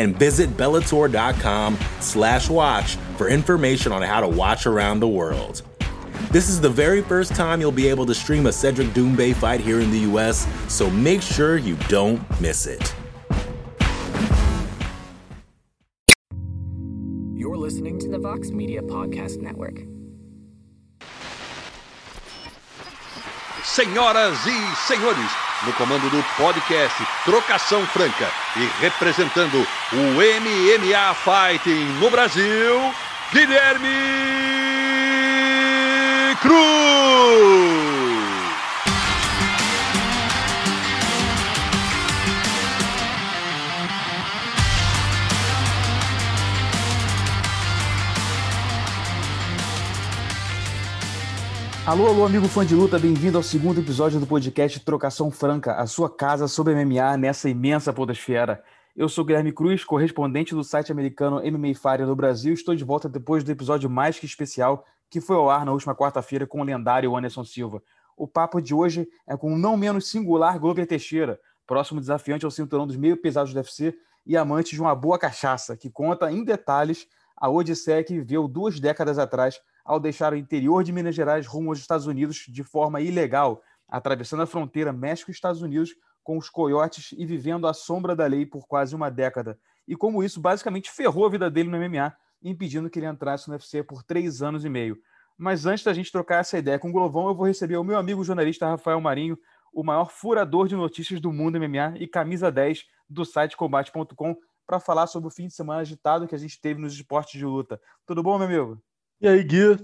And visit Bellator.com slash watch for information on how to watch around the world. This is the very first time you'll be able to stream a Cedric Doumbé fight here in the US, so make sure you don't miss it. You're listening to the Vox Media Podcast Network. Senhoras e senhores, no comando do podcast Trocação Franca e representando o MMA Fighting no Brasil, Guilherme Cruz. Alô, alô, amigo fã de luta, bem-vindo ao segundo episódio do podcast Trocação Franca, a sua casa sobre MMA nessa imensa podosfera. Eu sou Guilherme Cruz, correspondente do site americano MMA Fire no Brasil. Estou de volta depois do episódio mais que especial que foi ao ar na última quarta-feira com o lendário Anderson Silva. O papo de hoje é com o não menos singular Glover Teixeira, próximo desafiante ao cinturão dos meio pesados do UFC e amante de uma boa cachaça, que conta em detalhes a odisseia que viveu duas décadas atrás ao deixar o interior de Minas Gerais rumo aos Estados Unidos de forma ilegal, atravessando a fronteira México-Estados Unidos com os coiotes e vivendo à sombra da lei por quase uma década. E como isso basicamente ferrou a vida dele no MMA, impedindo que ele entrasse no UFC por três anos e meio. Mas antes da gente trocar essa ideia com o Glovão, eu vou receber o meu amigo jornalista Rafael Marinho, o maior furador de notícias do mundo MMA e camisa 10 do site combate.com, para falar sobre o fim de semana agitado que a gente teve nos esportes de luta. Tudo bom, meu amigo? E aí, Gui?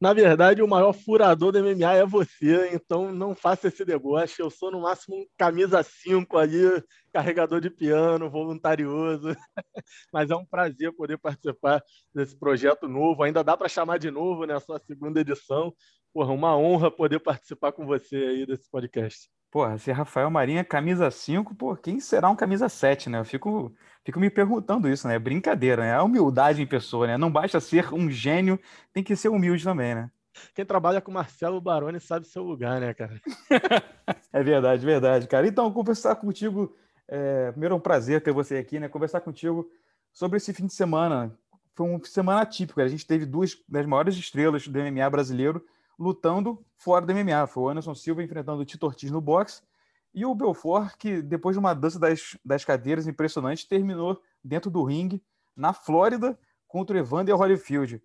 Na verdade, o maior furador do MMA é você, então não faça esse deboche. Eu sou no máximo um camisa 5 ali, carregador de piano, voluntarioso. Mas é um prazer poder participar desse projeto novo. Ainda dá para chamar de novo, né? Sua segunda edição. Porra, uma honra poder participar com você aí desse podcast. Porra, se Rafael Marinho é camisa 5, pô, quem será um camisa 7, né? Eu fico, fico me perguntando isso, né? Brincadeira, né? A humildade em pessoa, né? Não basta ser um gênio, tem que ser humilde também, né? Quem trabalha com Marcelo Baroni sabe seu lugar, né, cara? é verdade, verdade, cara. Então, conversar contigo, é, primeiro é um prazer ter você aqui, né? Conversar contigo sobre esse fim de semana. Foi um de semana atípico. A gente teve duas das maiores estrelas do MMA brasileiro lutando fora do MMA. Foi o Anderson Silva enfrentando o Tito Ortiz no boxe e o Belfort, que depois de uma dança das, das cadeiras impressionante, terminou dentro do ringue, na Flórida, contra o Evander Holyfield.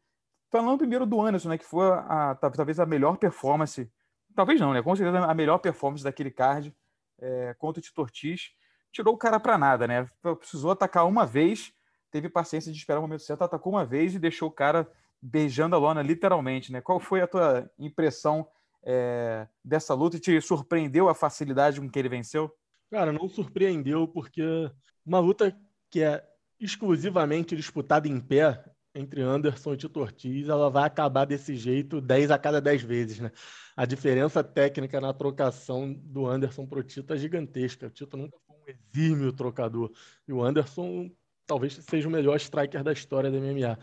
Falando primeiro do Anderson, né, que foi a, talvez a melhor performance, talvez não, né, com certeza a melhor performance daquele card é, contra o Tito Ortiz. Tirou o cara para nada, né? Precisou atacar uma vez, teve paciência de esperar o momento certo, atacou uma vez e deixou o cara beijando a lona, literalmente, né? Qual foi a tua impressão é, dessa luta e te surpreendeu a facilidade com que ele venceu? Cara, não surpreendeu, porque uma luta que é exclusivamente disputada em pé entre Anderson e Tito Ortiz, ela vai acabar desse jeito 10 a cada 10 vezes, né? A diferença técnica na trocação do Anderson pro Tito é gigantesca. O Tito nunca foi um exímio trocador. E o Anderson talvez seja o melhor striker da história da MMA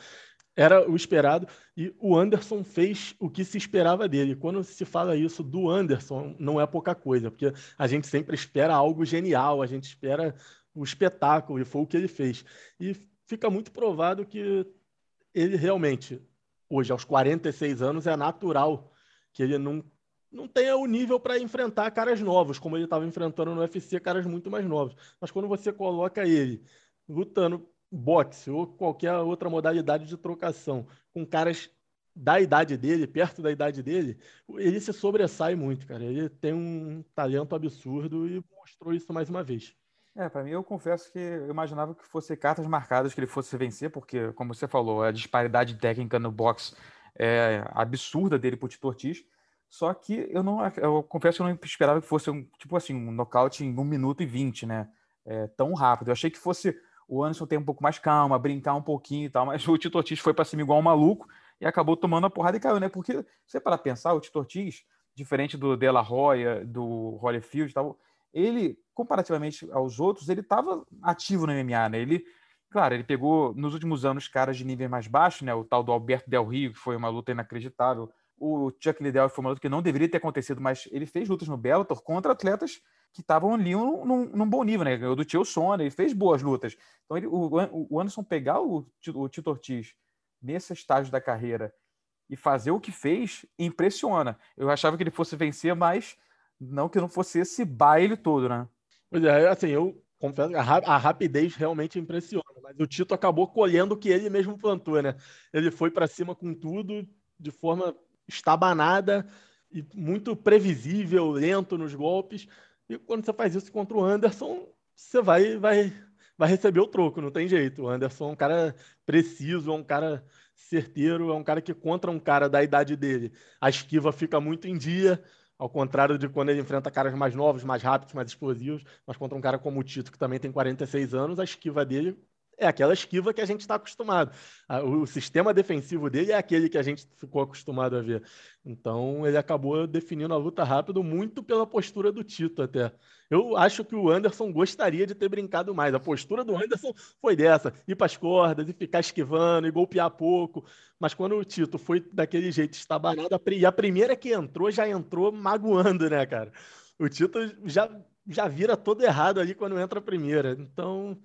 era o esperado e o Anderson fez o que se esperava dele. Quando se fala isso do Anderson, não é pouca coisa, porque a gente sempre espera algo genial, a gente espera o espetáculo, e foi o que ele fez. E fica muito provado que ele realmente, hoje, aos 46 anos, é natural que ele não, não tenha o nível para enfrentar caras novos, como ele estava enfrentando no UFC, caras muito mais novos. Mas quando você coloca ele lutando boxe ou qualquer outra modalidade de trocação com caras da idade dele, perto da idade dele, ele se sobressai muito, cara. Ele tem um talento absurdo e mostrou isso mais uma vez. É, para mim eu confesso que eu imaginava que fosse cartas marcadas que ele fosse vencer, porque, como você falou, a disparidade técnica no boxe é absurda dele pro Tito Ortiz. Só que eu não, eu confesso que eu não esperava que fosse um tipo assim um nocaute em 1 minuto e 20, né? É, tão rápido. Eu achei que fosse o Anderson tem um pouco mais calma, brincar um pouquinho e tal, mas o Tito Ortiz foi para cima igual um maluco e acabou tomando a porrada e caiu, né? Porque, você para pensar, o Tito Ortiz, diferente do De La Roya, do Holyfield e tal, ele, comparativamente aos outros, ele estava ativo no MMA, né? Ele, claro, ele pegou nos últimos anos caras de nível mais baixo, né? O tal do Alberto Del Rio, que foi uma luta inacreditável. O Chuck Liddell foi uma luta que não deveria ter acontecido, mas ele fez lutas no Bellator contra atletas que estavam ali num, num, num, bom nível, né? O do Tio Sona, ele fez boas lutas. Então, ele, o, o Anderson pegar o, o Tito Ortiz nesse estágio da carreira e fazer o que fez, impressiona. Eu achava que ele fosse vencer, mas não que não fosse esse baile todo, né? Pois é, assim, eu confesso que a, a rapidez realmente impressiona, mas o Tito acabou colhendo o que ele mesmo plantou, né? Ele foi para cima com tudo, de forma estabanada e muito previsível, lento nos golpes. E quando você faz isso contra o Anderson, você vai, vai, vai receber o troco, não tem jeito. O Anderson é um cara preciso, é um cara certeiro, é um cara que contra um cara da idade dele, a esquiva fica muito em dia, ao contrário de quando ele enfrenta caras mais novos, mais rápidos, mais explosivos, mas contra um cara como o Tito, que também tem 46 anos, a esquiva dele é aquela esquiva que a gente está acostumado. O sistema defensivo dele é aquele que a gente ficou acostumado a ver. Então ele acabou definindo a luta rápido muito pela postura do Tito até. Eu acho que o Anderson gostaria de ter brincado mais. A postura do Anderson foi dessa: ir para as cordas e ficar esquivando e golpear pouco. Mas quando o Tito foi daquele jeito estabanado, e a primeira que entrou já entrou magoando, né, cara? O Tito já, já vira todo errado ali quando entra a primeira. Então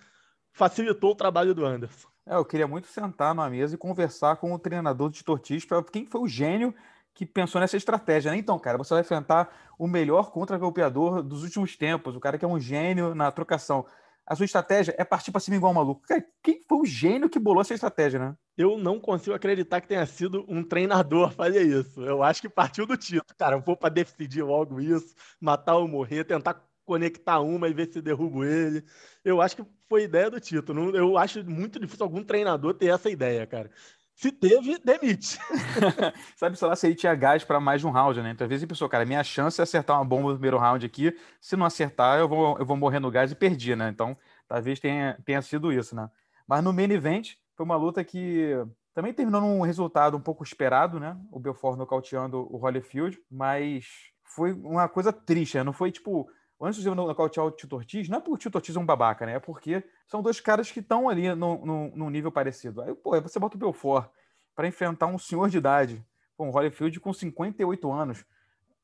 facilitou o trabalho do Anderson. É, eu queria muito sentar numa mesa e conversar com o treinador de Tortis para quem foi o gênio que pensou nessa estratégia. Né? Então, cara, você vai enfrentar o melhor contra-golpeador dos últimos tempos, o cara que é um gênio na trocação. A sua estratégia é partir para cima igual um maluco. Cara, quem foi o gênio que bolou essa estratégia, né? Eu não consigo acreditar que tenha sido um treinador fazer isso. Eu acho que partiu do Tito. Cara, eu vou para decidir logo isso, matar ou morrer, tentar conectar uma e ver se derrubo ele. Eu acho que foi ideia do Tito. Não, eu acho muito difícil algum treinador ter essa ideia, cara. Se teve, demite. Sabe, sei lá, se ele tinha gás para mais de um round, né? Então, às vezes a pessoa, cara, minha chance é acertar uma bomba no primeiro round aqui. Se não acertar, eu vou, eu vou morrer no gás e perdi, né? Então, talvez tenha, tenha sido isso, né? Mas no main event, foi uma luta que também terminou num resultado um pouco esperado, né? O Belfort nocauteando o Holyfield, mas foi uma coisa triste, né? Não foi tipo antes de nocautear o Tito Ortiz, não é porque o Tito Ortiz é um babaca, né? É porque são dois caras que estão ali no, num nível parecido. Aí, pô, você bota o Belfort para enfrentar um senhor de idade, com o Holyfield com 58 anos,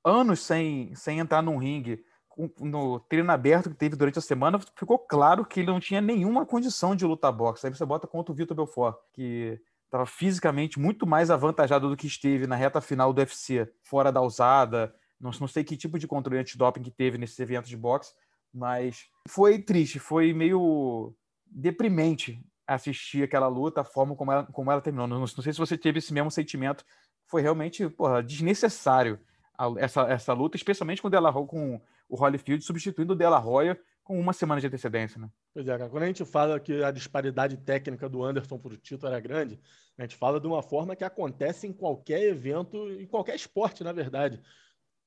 anos sem, sem entrar num ringue, com, no treino aberto que teve durante a semana, ficou claro que ele não tinha nenhuma condição de lutar boxe. Aí você bota contra o Vitor Belfort, que estava fisicamente muito mais avantajado do que esteve na reta final do UFC, fora da usada, não, não sei que tipo de controle antidoping que teve nesses eventos de boxe, mas foi triste, foi meio deprimente assistir aquela luta, a forma como ela, como ela terminou. Não, não sei se você teve esse mesmo sentimento. Foi realmente porra, desnecessário a, essa, essa luta, especialmente com o Della com o Holyfield substituindo o Della Roya com uma semana de antecedência, né? Pois é, cara. Quando a gente fala que a disparidade técnica do Anderson para o título era grande, a gente fala de uma forma que acontece em qualquer evento, em qualquer esporte, na verdade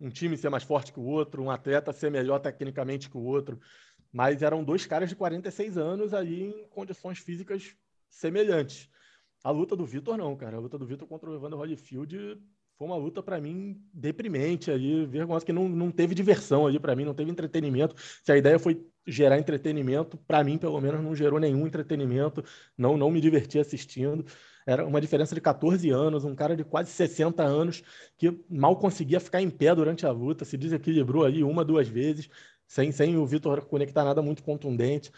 um time ser mais forte que o outro, um atleta ser melhor tecnicamente que o outro. Mas eram dois caras de 46 anos ali em condições físicas semelhantes. A luta do Vitor, não, cara. A luta do Vitor contra o Evander Holyfield foi uma luta para mim deprimente ali, vergonhosa, que não, não teve diversão ali para mim, não teve entretenimento. Se a ideia foi gerar entretenimento, para mim, pelo menos, não gerou nenhum entretenimento, não, não me diverti assistindo. Era uma diferença de 14 anos, um cara de quase 60 anos que mal conseguia ficar em pé durante a luta, se desequilibrou ali uma, duas vezes, sem, sem o Vitor conectar nada muito contundente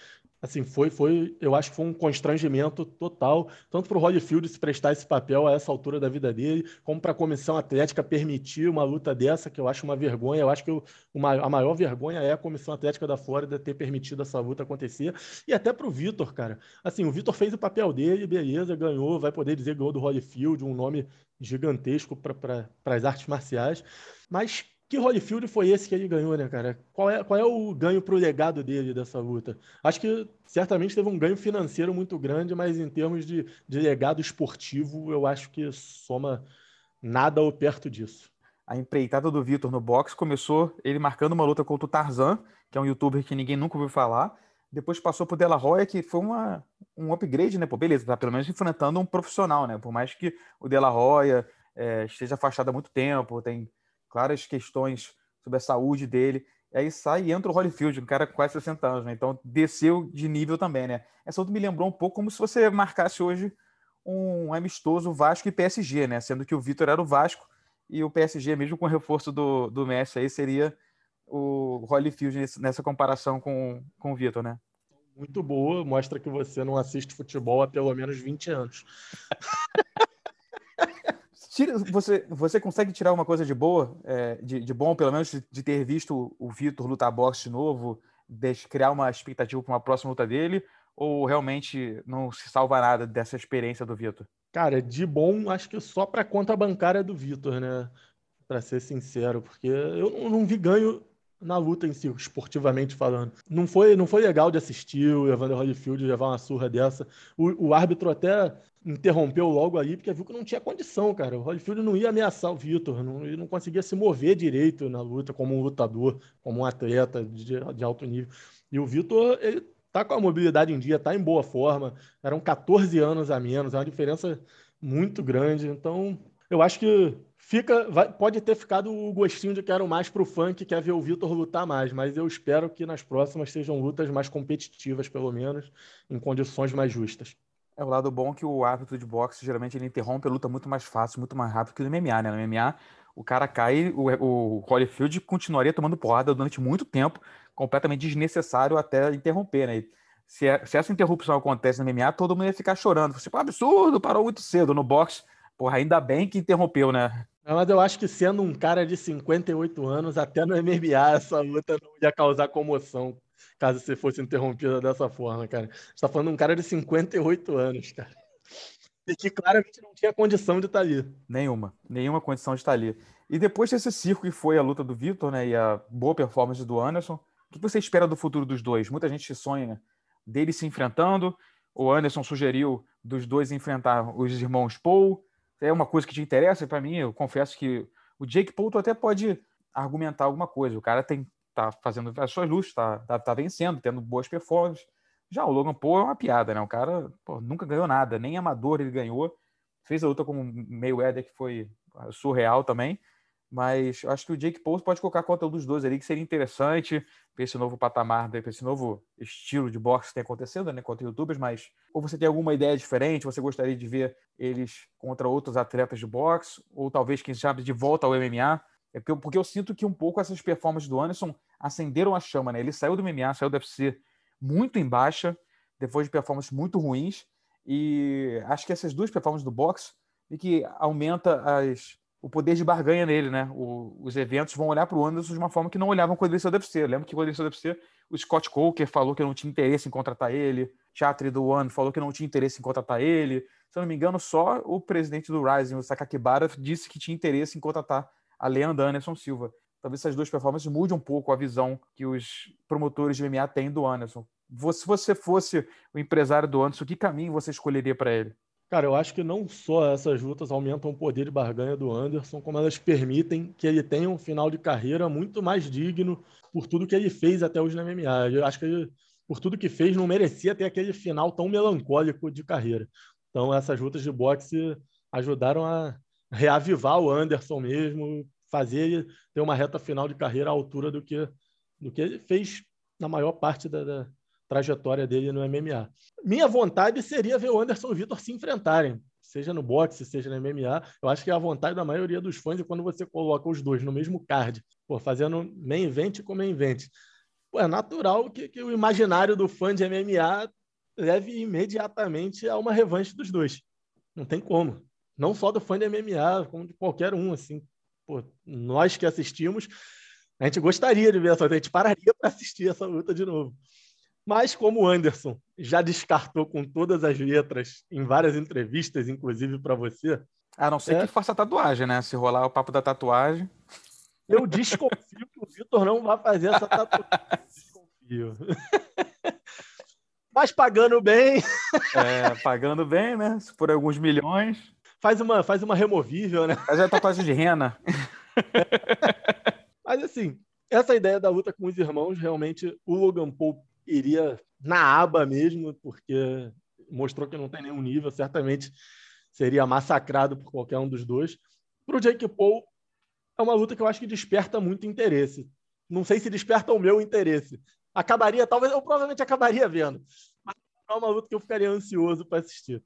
assim, foi, foi, eu acho que foi um constrangimento total, tanto para o Holyfield se prestar esse papel a essa altura da vida dele, como para a comissão atlética permitir uma luta dessa, que eu acho uma vergonha. Eu acho que eu, uma, a maior vergonha é a comissão atlética da Flórida ter permitido essa luta acontecer. E até para o Vitor, cara. Assim, o Vitor fez o papel dele, beleza, ganhou, vai poder dizer ganhou do Holyfield, um nome gigantesco para pra, as artes marciais. Mas que Holyfield foi esse que ele ganhou, né, cara? Qual é, qual é o ganho pro legado dele dessa luta? Acho que certamente teve um ganho financeiro muito grande, mas em termos de, de legado esportivo, eu acho que soma nada ou perto disso. A empreitada do Vitor no boxe começou ele marcando uma luta contra o Tarzan, que é um youtuber que ninguém nunca ouviu falar, depois passou pro Della Roya, que foi uma, um upgrade, né? Pô, beleza, tá pelo menos enfrentando um profissional, né? Por mais que o Della Roya é, esteja afastado há muito tempo, tem claras questões sobre a saúde dele. Aí sai e entra o Holyfield, um cara com quase 60 anos, né? Então desceu de nível também, né? Essa outra me lembrou um pouco como se você marcasse hoje um amistoso Vasco e PSG, né? Sendo que o Vitor era o Vasco e o PSG, mesmo com o reforço do, do Messi aí, seria o Holyfield nessa comparação com, com o Vitor, né? Muito boa, mostra que você não assiste futebol há pelo menos 20 anos. Tira, você, você consegue tirar uma coisa de boa, é, de, de, bom, pelo menos, de, de ter visto o Vitor lutar boxe de novo, de criar uma expectativa para uma próxima luta dele, ou realmente não se salva nada dessa experiência do Vitor? Cara, de bom, acho que só para conta bancária do Vitor, né? Para ser sincero, porque eu não, não vi ganho na luta em si, esportivamente falando. Não foi, não foi legal de assistir o Evander Holyfield levar uma surra dessa. O, o árbitro até interrompeu logo aí, porque viu que não tinha condição, cara. O Holyfield não ia ameaçar o Vitor, não, ele não conseguia se mover direito na luta como um lutador, como um atleta de, de alto nível. E o Vitor, ele tá com a mobilidade em dia, tá em boa forma. Eram 14 anos a menos, é uma diferença muito grande. Então, eu acho que fica, vai, pode ter ficado o gostinho de quero mais para o fã que quer ver o Vitor lutar mais, mas eu espero que nas próximas sejam lutas mais competitivas, pelo menos, em condições mais justas. É o lado bom que o árbitro de boxe geralmente ele interrompe a luta muito mais fácil, muito mais rápido que no MMA, né? No MMA, o cara cai, o, o Holyfield continuaria tomando porrada durante muito tempo, completamente desnecessário até interromper, né? Se, é, se essa interrupção acontece no MMA, todo mundo ia ficar chorando. Tipo, absurdo, parou muito cedo. No boxe, Porra, ainda bem que interrompeu, né? Mas eu acho que sendo um cara de 58 anos, até no MMA, essa luta não ia causar comoção caso você fosse interrompida dessa forma, cara. Você tá falando de um cara de 58 anos, cara. E que claramente não tinha condição de estar tá ali. Nenhuma, nenhuma condição de estar tá ali. E depois desse circo que foi a luta do Vitor, né, e a boa performance do Anderson, o que você espera do futuro dos dois? Muita gente sonha deles se enfrentando. O Anderson sugeriu dos dois enfrentar os irmãos Paul é uma coisa que te interessa, para mim, eu confesso que o Jake Paul até pode argumentar alguma coisa. O cara tem tá fazendo as suas luzes, tá, tá, tá, vencendo, tendo boas performances. Já o Logan Paul é uma piada, né? O cara pô, nunca ganhou nada, nem amador ele ganhou. Fez a luta com o Mayweather, que foi surreal também. Mas acho que o Jake Paul pode colocar conta dos dois ali, que seria interessante para esse novo patamar, para esse novo estilo de boxe que tem acontecendo, né, contra youtubers, mas ou você tem alguma ideia diferente, você gostaria de ver eles contra outros atletas de boxe, ou talvez, quem sabe, de volta ao MMA, é porque, eu, porque eu sinto que um pouco essas performances do Anderson acenderam a chama, né, ele saiu do MMA, saiu do UFC muito em baixa, depois de performances muito ruins, e acho que essas duas performances do boxe e que aumenta as o poder de barganha nele, né? O, os eventos vão olhar para o Anderson de uma forma que não olhavam quando ele saiu do UFC. Eu lembro que quando ele saiu do UFC, o Scott Coker falou que não tinha interesse em contratar ele, Chatri do One falou que não tinha interesse em contratar ele. Se eu não me engano, só o presidente do Rising, o Sakakibara, disse que tinha interesse em contratar a Leandro Anderson Silva. Talvez essas duas performances mudem um pouco a visão que os promotores de MMA têm do Anderson. Se você fosse o empresário do Anderson, que caminho você escolheria para ele? Cara, eu acho que não só essas lutas aumentam o poder de barganha do Anderson, como elas permitem que ele tenha um final de carreira muito mais digno por tudo que ele fez até hoje na MMA. Eu acho que ele, por tudo que fez, não merecia ter aquele final tão melancólico de carreira. Então, essas lutas de boxe ajudaram a reavivar o Anderson mesmo, fazer ele ter uma reta final de carreira à altura do que, do que ele fez na maior parte da, da trajetória dele no MMA. Minha vontade seria ver o Anderson e o Vitor se enfrentarem, seja no boxe, seja no MMA. Eu acho que é a vontade da maioria dos fãs é quando você coloca os dois no mesmo card, pô, fazendo main event com main event. Pô, é natural que, que o imaginário do fã de MMA leve imediatamente a uma revanche dos dois. Não tem como. Não só do fã de MMA, como de qualquer um, assim. Pô, nós que assistimos, a gente gostaria de ver essa luta, a gente pararia para assistir essa luta de novo. Mas como o Anderson já descartou com todas as letras em várias entrevistas, inclusive para você. A não ser é... que faça tatuagem, né? Se rolar o papo da tatuagem. Eu desconfio que o Vitor não vai fazer essa tatuagem. Desconfio. Mas pagando bem. É, pagando bem, né? Se por alguns milhões. Faz uma, faz uma removível, né? Faz a tatuagem de rena. Mas assim, essa ideia da luta com os irmãos, realmente, o Logan Paul iria na aba mesmo, porque mostrou que não tem nenhum nível, certamente seria massacrado por qualquer um dos dois. Para o Jake Paul, é uma luta que eu acho que desperta muito interesse. Não sei se desperta o meu interesse. Acabaria, talvez, eu provavelmente acabaria vendo. Mas é uma luta que eu ficaria ansioso para assistir.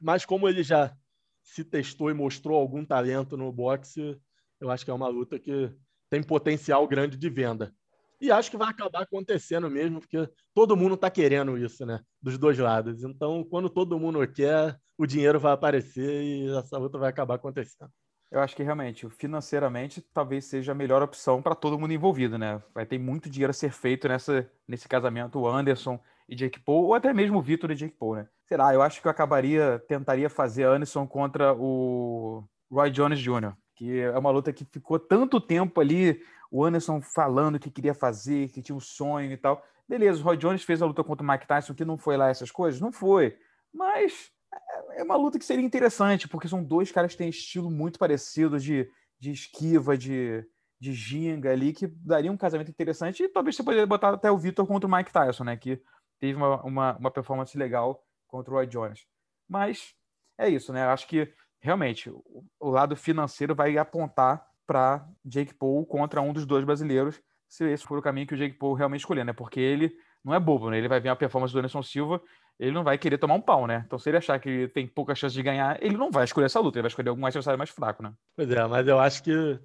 Mas como ele já se testou e mostrou algum talento no boxe, eu acho que é uma luta que tem potencial grande de venda. E acho que vai acabar acontecendo mesmo, porque todo mundo está querendo isso, né? Dos dois lados. Então, quando todo mundo quer, o dinheiro vai aparecer e essa luta vai acabar acontecendo. Eu acho que realmente, financeiramente, talvez seja a melhor opção para todo mundo envolvido, né? Vai ter muito dinheiro a ser feito nessa, nesse casamento, o Anderson e Jake Paul, ou até mesmo o Vitor e Jake Paul, né? Será? Eu acho que eu acabaria, tentaria fazer Anderson contra o Roy Jones Jr., que é uma luta que ficou tanto tempo ali o Anderson falando que queria fazer, que tinha um sonho e tal. Beleza, o Roy Jones fez a luta contra o Mike Tyson, que não foi lá essas coisas? Não foi. Mas é, é uma luta que seria interessante, porque são dois caras que têm estilo muito parecido de, de esquiva, de, de ginga ali, que daria um casamento interessante. E talvez você poderia botar até o Vitor contra o Mike Tyson, né? Que teve uma, uma, uma performance legal contra o Roy Jones. Mas é isso, né? Acho que realmente o, lado financeiro vai apontar para Jake Paul contra um dos dois brasileiros, se esse for o caminho que o Jake Paul realmente escolher, né? Porque ele não é bobo, né? Ele vai ver a performance do Anderson Silva, ele não vai querer tomar um pau, né? Então, se ele achar que tem pouca chance de ganhar, ele não vai escolher essa luta, ele vai escolher algum adversário mais fraco, né? Pois é, mas eu acho que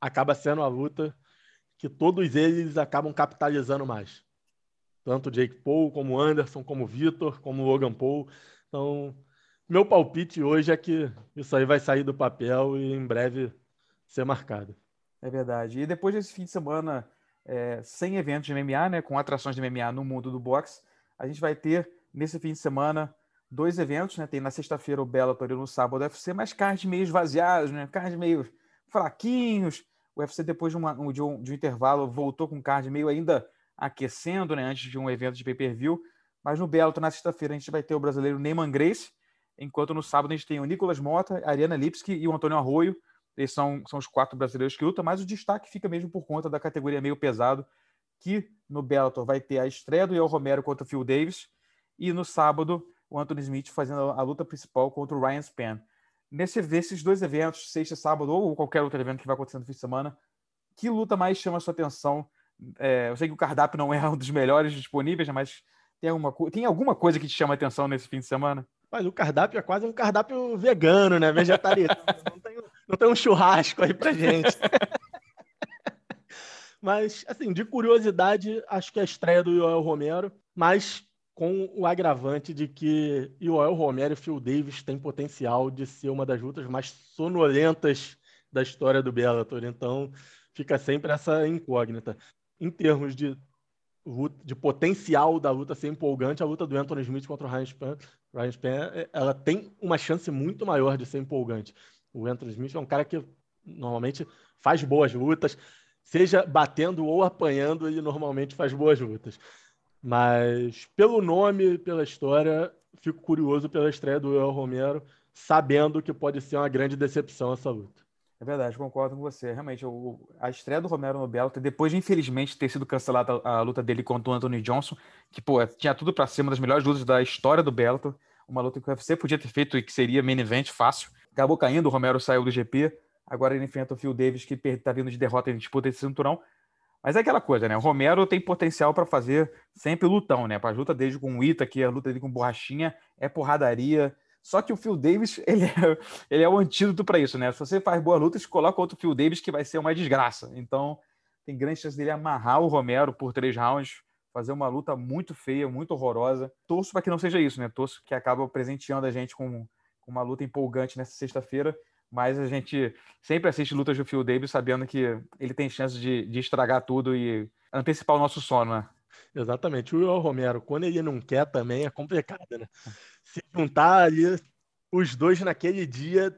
acaba sendo a luta que todos eles acabam capitalizando mais. Tanto Jake Paul, como Anderson, como Vitor, como Logan Paul. Então, meu palpite hoje é que isso aí vai sair do papel e em breve ser marcado. É verdade. E depois desse fim de semana é, sem eventos de MMA, né, com atrações de MMA no mundo do boxe, a gente vai ter nesse fim de semana dois eventos, né? Tem na sexta-feira o Bellator e no sábado o UFC, mas cards meio esvaziados, né? Cards meio fraquinhos. O UFC depois de, uma, de, um, de um intervalo voltou com card meio ainda aquecendo, né? Antes de um evento de pay-per-view. Mas no Bellator na sexta-feira a gente vai ter o brasileiro Neyman Grace, enquanto no sábado a gente tem o Nicolas Mota, a Ariana Lipski e o Antônio Arroio. Eles são, são os quatro brasileiros que lutam, mas o destaque fica mesmo por conta da categoria meio pesado, que no Bellator vai ter a estreia do El Romero contra o Phil Davis, e no sábado o Anthony Smith fazendo a luta principal contra o Ryan Spann. Nesse, nesses dois eventos, sexta sábado, ou qualquer outro evento que vai acontecer no fim de semana, que luta mais chama a sua atenção? É, eu sei que o cardápio não é um dos melhores disponíveis, mas tem alguma, tem alguma coisa que te chama a atenção nesse fim de semana? Mas o cardápio é quase um cardápio vegano, né? Vegetariano. não, tem, não tem um churrasco aí pra gente. mas, assim, de curiosidade, acho que a estreia do Joel Romero, mas com o agravante de que Joel Romero e Phil Davis têm potencial de ser uma das lutas mais sonolentas da história do Bellator. Então, fica sempre essa incógnita. Em termos de de potencial da luta ser empolgante, a luta do Anthony Smith contra o Ryan Spann, Ryan Spann é, ela tem uma chance muito maior de ser empolgante. O Anthony Smith é um cara que normalmente faz boas lutas, seja batendo ou apanhando, ele normalmente faz boas lutas. Mas pelo nome, pela história, fico curioso pela estreia do El Romero, sabendo que pode ser uma grande decepção essa luta. É verdade, concordo com você. Realmente, o, a estreia do Romero no Bellator, depois de infelizmente ter sido cancelada a, a, luta dele contra o Anthony Johnson, que pô, tinha tudo para ser uma das melhores lutas da história do Bellator, uma luta que o UFC podia ter feito e que seria main event fácil. Acabou caindo, o Romero saiu do GP, agora ele enfrenta o Phil Davis, que está vindo de derrota em disputa de cinturão. Mas é aquela coisa, né? O Romero tem potencial para fazer sempre lutão, né? Para a luta dele com o Ita, que a luta dele com borrachinha é porradaria, só que o Phil Davis, ele é, ele é o antídoto para isso, né? Se você faz boa luta, coloca outro Phil Davis que vai ser uma desgraça. Então, tem grande chance dele amarrar o Romero por três rounds, fazer uma luta muito feia, muito horrorosa. Torço para que não seja isso, né? Torço que acaba presenteando a gente com, com uma luta empolgante nessa sexta-feira. Mas a gente sempre assiste lutas do Phil Davis sabendo que ele tem chance de, de estragar tudo e antecipar o nosso sono, né? Exatamente. O Will Romero, quando ele não quer também, é complicado, né? Se juntar ali os dois naquele dia,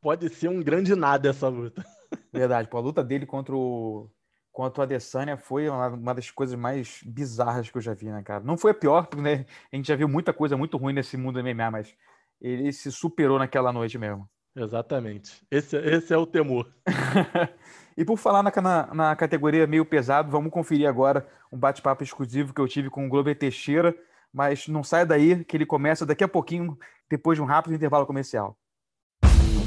pode ser um grande nada essa luta. Verdade. Pô, a luta dele contra o, contra o Adesanya foi uma, das coisas mais bizarras que eu já vi, né, cara? Não foi a pior, porque né, a gente já viu muita coisa muito ruim nesse mundo do MMA, mas ele se superou naquela noite mesmo. Exatamente. Esse, esse é o temor. E por falar na, na, na categoria meio pesado, vamos conferir agora um bate-papo exclusivo que eu tive com o Glober Teixeira, mas não saia daí que ele começa daqui a pouquinho, depois de um rápido intervalo comercial.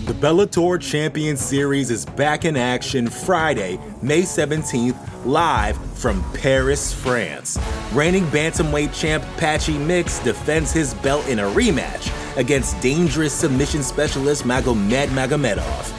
The Bellator Champion Series is back in action Friday, May 17th, live from Paris, France. Reigning bantamweight champ Patchy Mix defends his belt in a rematch against dangerous submission specialist Magomed Magomedov.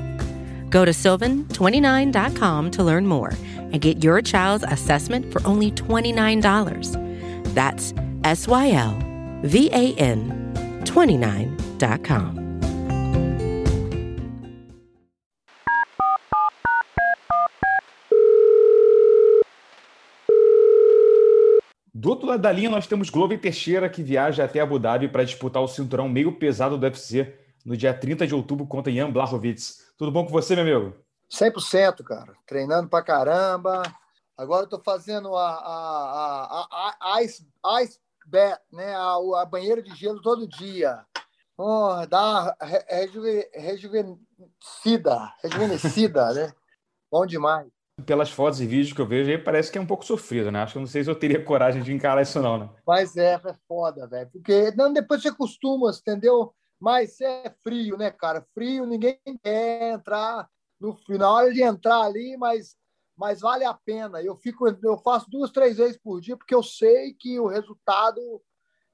Go to sylvan29.com to learn more and get your child's assessment for only $29. That's S Y L V A N 29.com. Do outro lado da linha, nós temos Glover Teixeira, que viaja até Abu Dhabi para disputar o cinturão meio pesado do UFC no dia 30 de outubro contra Ian Blachowicz. Tudo bom com você, meu amigo? 100%, cara. Treinando pra caramba. Agora eu tô fazendo a, a, a, a ice, ice bath, né? A, a banheira de gelo todo dia. Oh, dá rejuve, rejuvenescida, rejuvenescida, né? Bom demais pelas fotos e vídeos que eu vejo, aí parece que é um pouco sofrido, né? Acho que eu não sei se eu teria coragem de encarar isso, não, né? Mas é, é foda, velho. Porque não, depois você acostuma, entendeu? Mas é frio, né, cara? Frio, ninguém quer entrar no final, hora de entrar ali, mas, mas vale a pena. Eu fico, eu faço duas, três vezes por dia, porque eu sei que o resultado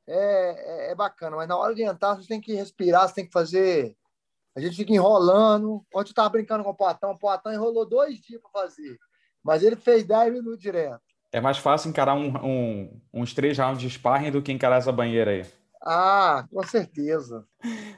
é, é, é bacana. Mas na hora de entrar, você tem que respirar, você tem que fazer a gente fica enrolando. Ontem eu estava brincando com o Poatão. O Poatão enrolou dois dias para fazer. Mas ele fez 10 minutos direto. É mais fácil encarar um, um, uns três rounds de sparring do que encarar essa banheira aí. Ah, com certeza.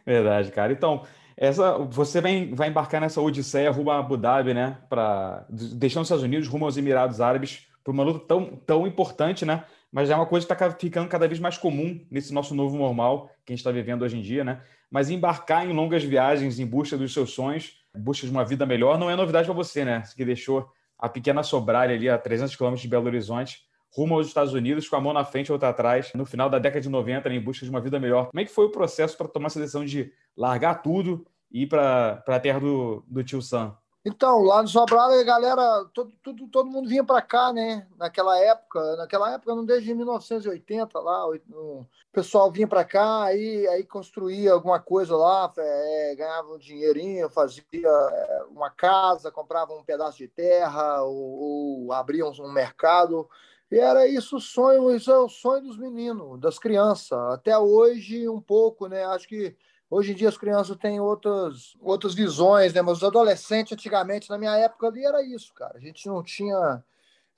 Verdade, cara. Então, essa, você vai, vai embarcar nessa odisseia rumo a Abu Dhabi, né? Pra, deixando os Estados Unidos rumo aos Emirados Árabes, para uma luta tão, tão importante, né? Mas é uma coisa que está ficando cada vez mais comum nesse nosso novo normal que a gente está vivendo hoje em dia, né? mas embarcar em longas viagens em busca dos seus sonhos, em busca de uma vida melhor, não é novidade para você, né? Que deixou a pequena Sobralha ali a 300 quilômetros de Belo Horizonte, rumo aos Estados Unidos, com a mão na frente e outra atrás, no final da década de 90, né, em busca de uma vida melhor. Como é que foi o processo para tomar essa decisão de largar tudo e ir para a terra do, do tio Sam? Então, lá no Sobral, a galera, todo, todo, todo mundo vinha para cá, né? Naquela época, naquela época, não desde 1980 lá, o pessoal vinha para cá, aí, aí construía alguma coisa lá, é, ganhava um dinheirinho, fazia é, uma casa, comprava um pedaço de terra, ou, ou abria um mercado. E era isso o sonho, isso é o sonho dos meninos, das crianças. Até hoje, um pouco, né? Acho que Hoje em dia as crianças têm outras, outras visões, né? Mas os adolescentes, antigamente, na minha época ali, era isso, cara. A gente não tinha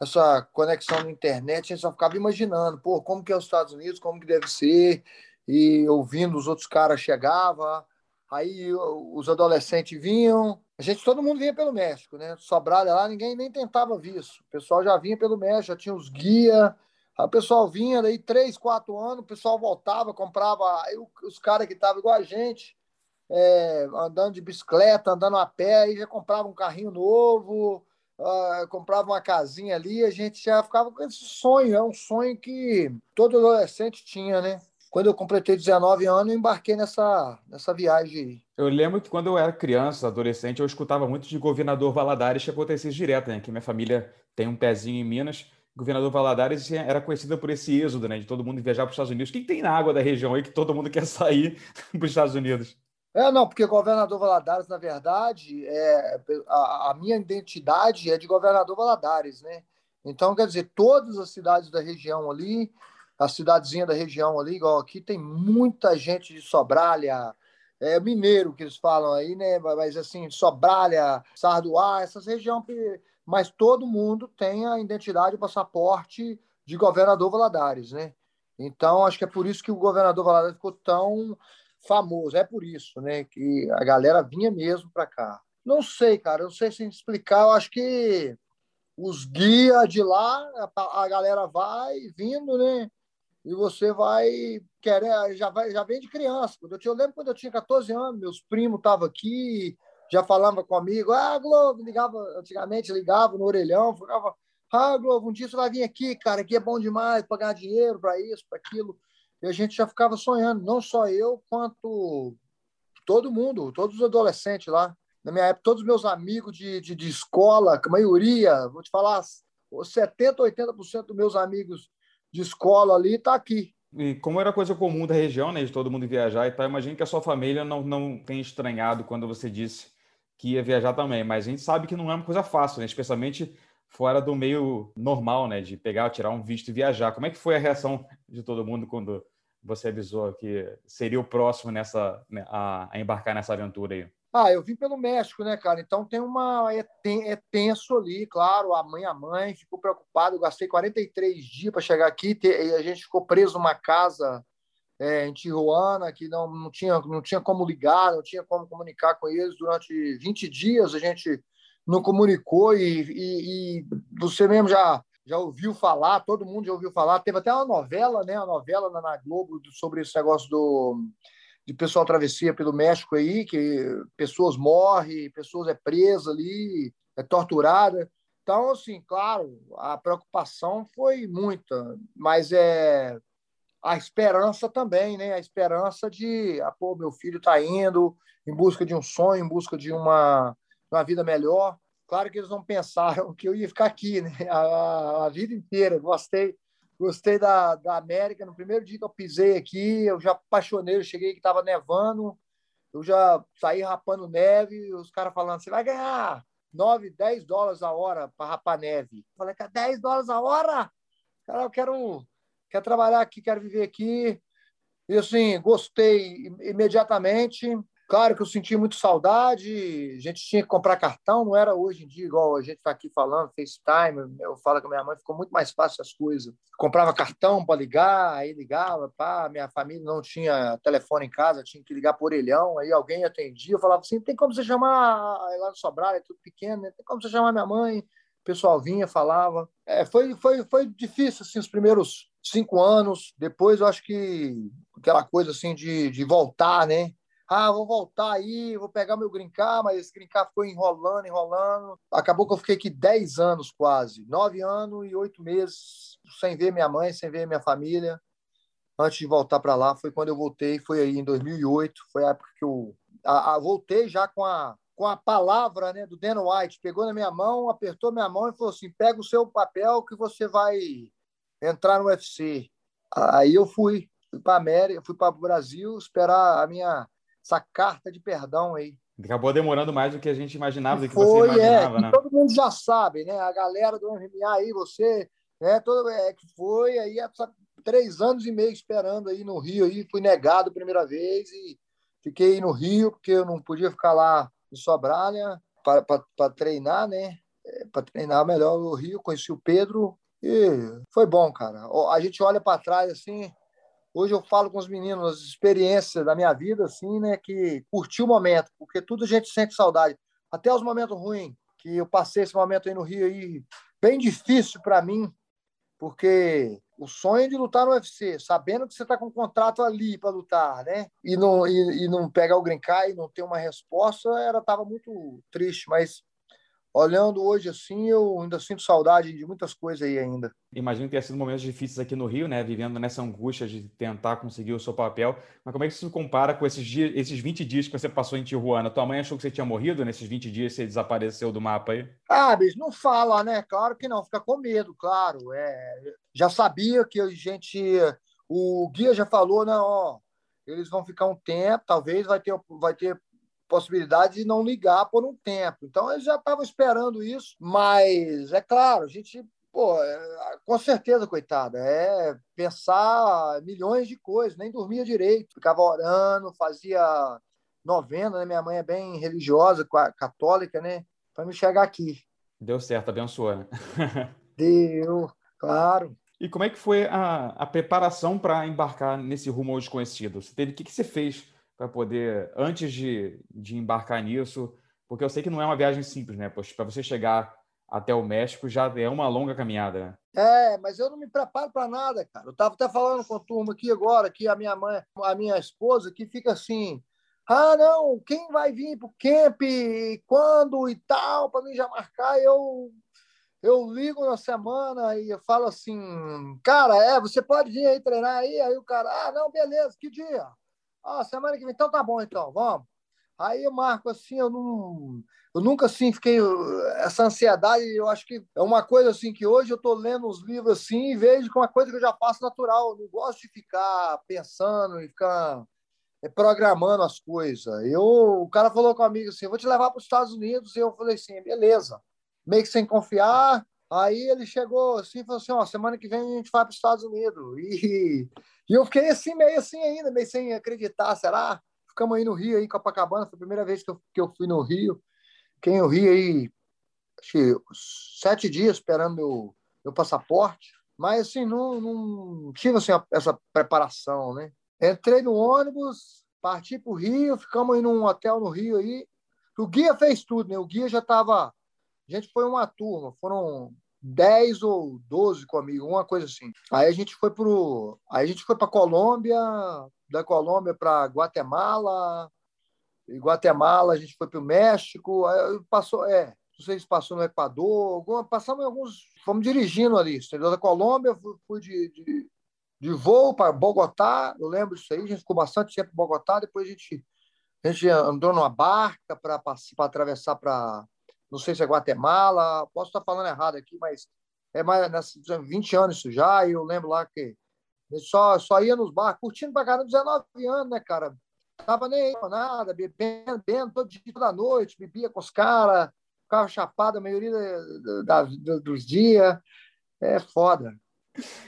essa conexão na internet, a gente só ficava imaginando, pô, como que é os Estados Unidos, como que deve ser, e ouvindo os outros caras chegava, aí os adolescentes vinham, a gente, todo mundo vinha pelo México, né? Sobralha lá, ninguém nem tentava ver isso. O pessoal já vinha pelo México, já tinha os guia, Aí o pessoal vinha daí três, quatro anos, o pessoal voltava, comprava. Aí os caras que estavam igual a gente, é, andando de bicicleta, andando a pé, aí já comprava um carrinho novo. uh, comprava uma casinha ali, a gente já ficava com esse sonho. É um sonho que todo adolescente tinha, né? Quando eu completei 19 anos, eu embarquei nessa, nessa viagem. Eu lembro que quando eu era criança, adolescente, eu escutava muito de governador Valadares que acontecia direto, né? Que minha família tem um pezinho em Minas. Governador Valadares era conhecida por esse êxodo, né? De todo mundo viajar para os Estados Unidos. O que, que tem na água da região aí que todo mundo quer sair para os Estados Unidos? É, não, porque governador Valadares, na verdade, é, a, a, minha identidade é de governador Valadares, né? Então, quer dizer, todas as cidades da região ali, a cidadezinha da região ali, igual aqui, tem muita gente de Sobralha, é mineiro que eles falam aí, né? Mas assim, Sobralha, Sarduá, essas regiões, mas todo mundo tem a identidade, o passaporte de governador Valadares, né? Então, acho que é por isso que o governador Valadares ficou tão famoso. É por isso, né, que a galera vinha mesmo para cá. Não sei, cara, não sei se explicar. Eu acho que os guias de lá, a, a galera vai vindo, né? E você vai querer, já, vai, já vem de criança. Quando eu, tinha, eu lembro quando eu tinha 14 anos, meus primos estavam aqui, já falavam comigo, ah, Globo, ligava, antigamente ligava no orelhão, falava, ah, Globo, um dia você vai vir aqui, cara, aqui é bom demais, pagar dinheiro para isso, para aquilo. E a gente já ficava sonhando, não só eu, quanto todo mundo, todos os adolescentes lá. Na minha época, todos os meus amigos de, de, de escola, a maioria, vou te falar, 70%, 80% dos meus amigos de escola ali está aqui. E como era coisa comum da região, né, de todo mundo viajar e tal, imagino que a sua família não, não tenha estranhado quando você disse que ia viajar também, mas a gente sabe que não é uma coisa fácil, né, especialmente fora do meio normal, né, de pegar, tirar um visto e viajar. Como é que foi a reação de todo mundo quando você avisou que seria o próximo nessa né, a, a, embarcar nessa aventura aí? Ah, eu vim pelo México, né, cara? Então tem uma é, é tenso ali, claro. A mãe, a mãe ficou preocupado. Eu gastei 43 dias para chegar aqui. e a gente ficou preso numa casa é, em Tijuana que não, não tinha não tinha como ligar, não tinha como comunicar com eles durante 20 dias. A gente não comunicou e, e, e você mesmo já já ouviu falar, todo mundo já ouviu falar. Teve até uma novela, né? Uma novela na Globo sobre esse negócio do de pessoal travessia pelo México aí, que pessoas morrem, pessoas é presa ali, é torturada. Então, assim, claro, a preocupação foi muita, mas é a esperança também, né? A esperança de, ah, pô, meu filho está indo em busca de um sonho, em busca de uma, uma vida melhor. Claro que eles não pensaram que eu ia ficar aqui, né? A, a vida inteira. Gostei, gostei da, da América. No primeiro dia que eu pisei aqui, eu já apaixonei. Eu cheguei que estava nevando, eu já saí rapando neve. Os caras falando: você vai ganhar 9, 10 dólares a hora para rapar neve. Eu falei: 10 dólares a hora? Cara, eu quero, quero trabalhar aqui, quero viver aqui. E assim, gostei imediatamente. Claro que eu senti muito saudade, a gente tinha que comprar cartão, não era hoje em dia igual a gente está aqui falando, FaceTime, eu falo com a minha mãe, ficou muito mais fácil as coisas. Comprava cartão para ligar, aí ligava, pá, minha família não tinha telefone em casa, tinha que ligar por orelhão, aí alguém atendia, eu falava assim, tem como você chamar, lá no Sobral, é tudo pequeno, né? tem como você chamar minha mãe? O pessoal vinha, falava. É, foi, foi, foi difícil, assim, os primeiros cinco anos, depois eu acho que aquela coisa assim de, de voltar, né? Ah, vou voltar aí, vou pegar meu grincar, mas esse grincar foi enrolando, enrolando. Acabou que eu fiquei aqui 10 anos quase, 9 anos e 8 meses sem ver minha mãe, sem ver minha família. Antes de voltar para lá, foi quando eu voltei, foi aí em 2008, foi a época que eu a, a, voltei já com a, com a palavra né, do Dan White. Pegou na minha mão, apertou minha mão e falou assim: pega o seu papel que você vai entrar no UFC. Aí eu fui, fui para América, fui para o Brasil esperar a minha essa carta de perdão aí. Acabou demorando mais do que a gente imaginava, do que Foi, você imaginava, é, né? Todo mundo já sabe, né? A galera do MMA aí, você, né? Todo, é, que foi aí três anos e meio esperando aí no Rio aí, fui negado a primeira vez e fiquei no Rio porque eu não podia ficar lá em Sobralha para treinar, né? É, para treinar melhor no Rio, conheci o Pedro e foi bom, cara. A gente olha para trás assim, Hoje eu falo com os meninos as experiências da minha vida, assim, né? Que curti o momento, porque tudo a gente sente saudade. Até os momentos ruins, que eu passei esse momento aí no Rio aí, bem difícil para mim, porque o sonho de lutar no UFC, sabendo que você está com um contrato ali para lutar, né? E não, e, e, não pegar o green card e não ter uma resposta, era tava muito triste, mas olhando hoje assim, eu ainda sinto saudade de muitas coisas aí ainda. Imagino que tenha sido momentos difíceis aqui no Rio, né? Vivendo nessa angústia de tentar conseguir o seu papel. Mas como é que isso se compara com esses, dias, esses 20 dias que você passou em Tijuana? Tua mãe achou que você tinha morrido nesses 20 dias que você desapareceu do mapa aí? Ah, bicho, não fala, né? Claro que não, fica com medo, claro. É, já sabia que a gente. O guia já falou, não, ó, eles vão ficar um tempo, talvez vai ter, vai ter possibilidade de não ligar por um tempo. Então, eles já estavam esperando isso, mas é claro, a gente, pô, é, com certeza, coitada, é pensar milhões de coisas, nem dormia direito, ficava orando, fazia novena, né? Minha mãe é bem religiosa, católica, né? Para me chegar aqui. Deu certo, abençoa, né? Deu, claro. E como é que foi a, a preparação para embarcar nesse rumo ao desconhecido? Você teve, o que, que você fez para poder, antes de, de embarcar nisso, porque eu sei que não é uma viagem simples, né? Para você chegar até o México já é uma longa caminhada, né? É, mas eu não me preparo para nada, cara. Eu estava até falando com a turma aqui agora, que a minha mãe, a minha esposa, que fica assim, ah, não, quem vai vir para o camp, quando e tal, para mim já marcar, eu eu ligo na semana e eu falo assim, cara, é, você pode vir aí treinar aí? Aí o cara, ah, não, beleza, que dia? Ah, semana que vem. Então tá bom, então, vamos. Aí eu marco assim, eu não. Eu nunca assim fiquei. Essa ansiedade, eu acho que é uma coisa assim que hoje eu estou lendo os livros assim e vejo que é uma coisa que eu já faço natural. Eu não gosto de ficar pensando e ficar é, programando as coisas. Eu, o cara falou comigo assim: vou te levar para os Estados Unidos. E eu falei assim: beleza. Meio que sem confiar. Aí ele chegou assim e falou assim: ó, semana que vem a gente vai para os Estados Unidos. E e eu fiquei assim, meio assim ainda, meio sem acreditar, será? Ficamos aí no Rio, aí, Copacabana, foi a primeira vez que eu, que eu fui no Rio. Fiquei no Rio aí, acho que sete dias esperando meu, meu passaporte. Mas, assim, não, não tive assim, essa preparação, né? Entrei no ônibus, parti para o Rio, ficamos aí num hotel no Rio aí. O guia fez tudo, né? O guia já estava... A gente foi uma turma, foram 10 ou 12 comigo, uma coisa assim. Aí a gente foi pro, aí a gente foi para Colômbia, da Colômbia para Guatemala, e Guatemala a gente foi para o México, aí passou, é, não sei se passou no Equador, passamos em alguns, fomos dirigindo ali, entendeu? Da Colômbia fui de, de, de voo para Bogotá, eu lembro disso aí, a gente ficou bastante tempo em Bogotá, depois a gente a gente andou numa barca para atravessar para não sei se é Guatemala, posso estar falando errado aqui, mas é mais nessa 20 anos isso já, e eu lembro lá que só, só ia nos barcos, curtindo pra caramba, 19 anos, né, cara? Tava nem aí nada, bebendo, bebendo todo dia, toda noite, bebia com os caras, ficava chapado a maioria da, da, dos dias. É foda.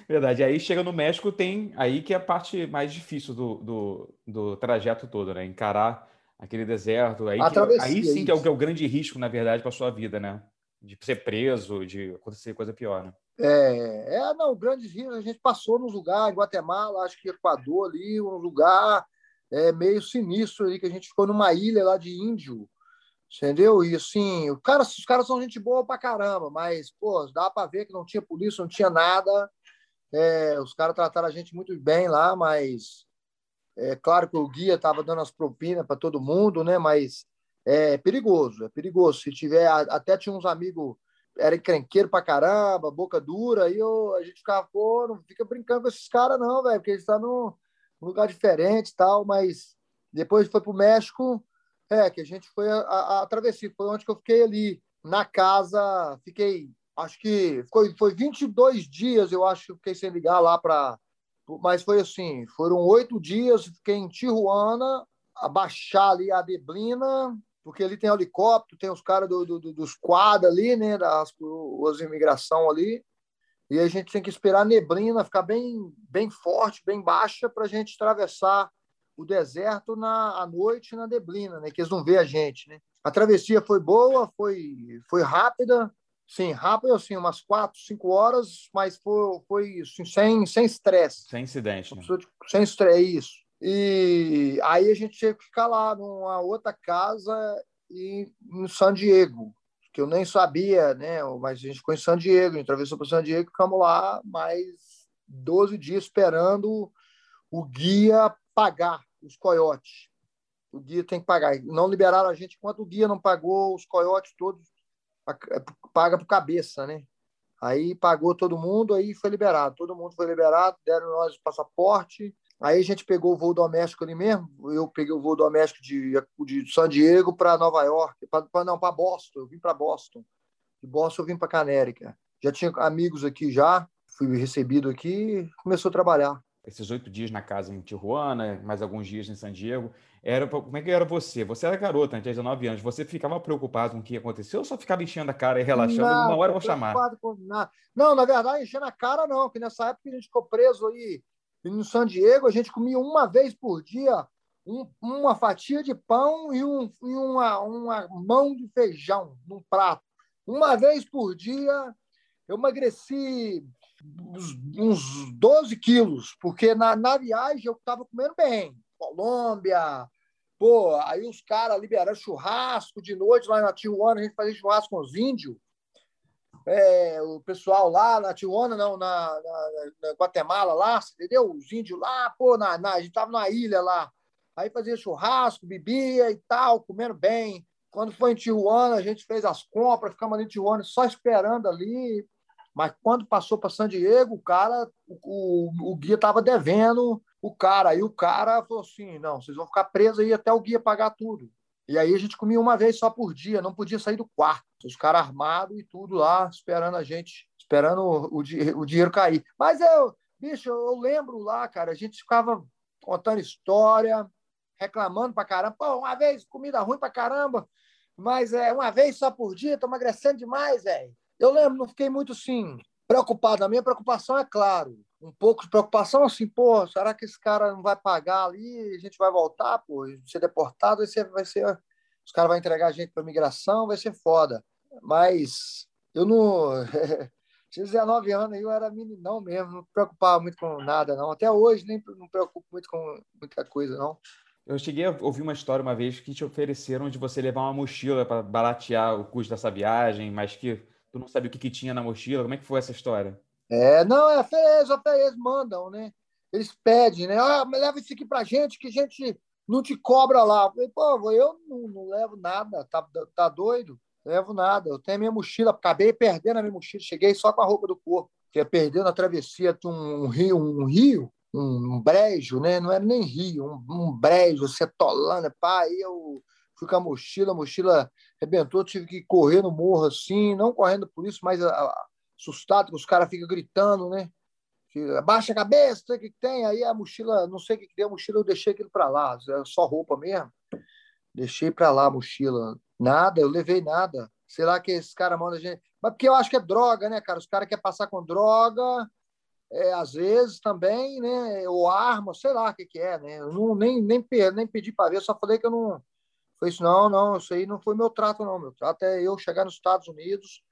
Verdade. Aí chega no México, tem aí que é a parte mais difícil do, do, do trajeto todo, né? Encarar aquele deserto. Aí, que, aí sim que é, o, que é o grande risco, na verdade, para sua vida, né? De ser preso, de acontecer coisa pior, né? É, é não, grandes riscos. A gente passou nos lugares, Guatemala, acho que Equador ali, um lugar é, meio sinistro ali, que a gente ficou numa ilha lá de índio, entendeu? E assim, o cara, os caras são gente boa pra caramba, mas, pô, dá para ver que não tinha polícia, não tinha nada. É, os caras trataram a gente muito bem lá, mas é claro que o guia estava dando as propinas para todo mundo, né? Mas é perigoso, é perigoso. Se tiver, até tinha uns amigos, era encrenqueiro pra caramba, boca dura, aí eu, a gente ficava, pô, não fica brincando com esses caras, não, velho, porque eles estão tá num lugar diferente e tal, mas depois foi pro México, é, que a gente foi a, a, a travessia, foi onde que eu fiquei ali, na casa, fiquei, acho que foi, foi 22 dias, eu acho que fiquei sem ligar lá para mas foi assim, foram oito dias, fiquei em Tijuana, abaixar ali a Deblina, porque ali tem helicóptero, tem os caras do, do, dos quadros ali, né, das as imigração ali, e a gente tem que esperar a neblina ficar bem, bem forte, bem baixa, para a gente atravessar o deserto na à noite na neblina, né, que eles não vê a gente, né. A travessia foi boa, foi, foi rápida, Sim, rápido, assim, umas quatro, cinco horas, mas foi, foi assim, sem sem estresse. Sem incidente, né? Sem estresse, isso. E aí a gente teve que ficar lá numa outra casa e, em San Diego, que eu nem sabia, né? Mas a gente ficou em San Diego, a gente atravessou para San Diego, ficamos lá mais 12 dias esperando o guia pagar os coiotes. O guia tem que pagar. Não liberaram a gente enquanto o guia não pagou os coiotes todos é, paga por cabeça, né? Aí pagou todo mundo, aí foi liberado. Todo mundo foi liberado, deram nós o passaporte. Aí a gente pegou o voo doméstico ali mesmo. Eu peguei o voo doméstico de, de San Diego para Nova York, para não, para Boston. Eu vim para Boston. De Boston eu vim para Canérica. Já tinha amigos aqui já, fui recebido aqui, começou a trabalhar. Esses oito dias na casa em Tijuana, mais alguns dias em San Diego, era como é que era você? Você era garota, tinha 19 anos. Você ficava preocupado com o que aconteceu ou só ficava enchendo a cara e relaxando? Não, uma hora eu vou chamar. Não, na verdade, enchendo a cara não, porque nessa época a gente ficou preso aí no San Diego, a gente comia uma vez por dia um, uma fatia de pão e, um, e uma, uma mão de feijão num prato. Uma vez por dia eu emagreci uns, uns 12 quilos, porque na, na viagem eu estava comendo bem. Colômbia, pô, aí os caras liberaram churrasco de noite lá na Tijuana, a gente fazia churrasco com os índios. É, o pessoal lá na Tijuana, não, na, na, na, Guatemala lá, entendeu? Os índios lá, pô, na, na, a gente tava na ilha lá. Aí fazia churrasco, bebia e tal, comendo bem. Quando foi em Tijuana, a gente fez as compras, ficamos ali em Tijuana só esperando ali. Mas quando passou para San Diego, o cara, o, o, guia estava devendo o cara. Aí o cara falou assim: não, vocês vão ficar presos aí até o guia pagar tudo. E aí a gente comia uma vez só por dia, não podia sair do quarto. Os caras armados e tudo lá, esperando a gente, esperando o, o, o dinheiro cair. Mas eu, bicho, eu lembro lá, cara, a gente ficava contando história, reclamando pra caramba. Pô, uma vez comida ruim pra caramba, mas é uma vez só por dia, tô emagrecendo demais, velho. Eu lembro, não fiquei muito assim preocupado. A minha preocupação é claro, um pouco de preocupação assim, pô, será que esse cara não vai pagar ali? A gente vai voltar, pô, ser deportado, vai ser, vai ser os caras vão entregar a gente para migração, vai ser foda. Mas eu não tinha 19 anos, eu era meninão mesmo, não me preocupava muito com nada não. Até hoje nem não me preocupo muito com muita coisa não. Eu cheguei a ouvir uma história uma vez que te ofereceram de você levar uma mochila para baratear o custo dessa viagem, mas que tu não sabia o que, que tinha na mochila. Como é que foi essa história? É, não, é fez, eles mandam, né? Eles pedem, né? Ah, leva isso aqui pra gente, que a gente não te cobra lá. Eu falei, pô, eu não, não levo nada, tá, tá doido? levo nada. Eu tenho a minha mochila, acabei perdendo a minha mochila, cheguei só com a roupa do corpo, que é perdendo na travessia um, um rio, um rio, um, brejo, né? Não era nem rio, um, um brejo, setolando, pá, aí eu fui com a mochila, a mochila arrebentou, tive que correr no morro assim, não correndo por isso, mas assustado, que os caras ficam gritando, né? Abaixa a cabeça, o que, tem? Aí a mochila, não sei o que, que deu, a mochila eu deixei aquilo para lá, é só roupa mesmo. Deixei para lá a mochila. Nada, eu levei nada. Sei lá que esses caras mandam a gente. Mas porque eu acho que é droga, né, cara? Os caras querem passar com droga, é, às vezes também, né? Ou arma, sei lá o que, que é, né? Eu não, nem, nem, nem pedi para ver, só falei que eu não foi isso, não, não, isso aí não foi meu trato, não. Meu trato é eu chegar nos Estados Unidos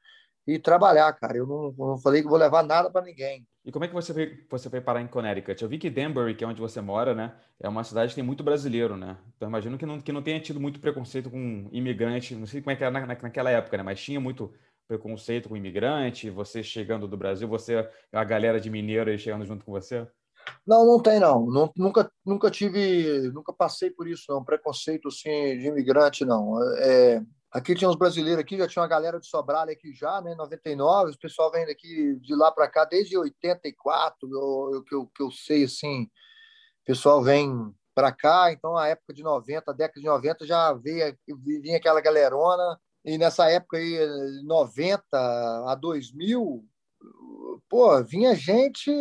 e trabalhar, cara. Eu não, não falei que vou levar nada para ninguém. E como é que você veio, você foi parar em Connecticut? Eu vi que Danbury, que é onde você mora, né, é uma cidade que tem muito brasileiro, né? Então imagino que não, que não tenha tido muito preconceito com imigrante. Não sei como é que era na, naquela época, né? Mas tinha muito preconceito com imigrante. Você chegando do Brasil, você a galera de mineiro aí chegando junto com você. Não, não tem não. nunca, nunca tive, nunca passei por isso não. Preconceito assim de imigrante não. É, aqui tinha uns brasileiros aqui, já tinha uma galera de Sobral aqui já, né? 99. O pessoal vem daqui de lá para cá desde 84, eu, eu, que, eu, que eu sei assim. O pessoal vem para cá, então a época de 90, década de 90 já veio, vinha aquela galerona. E nessa época aí, 90 a 2000, pô, vinha gente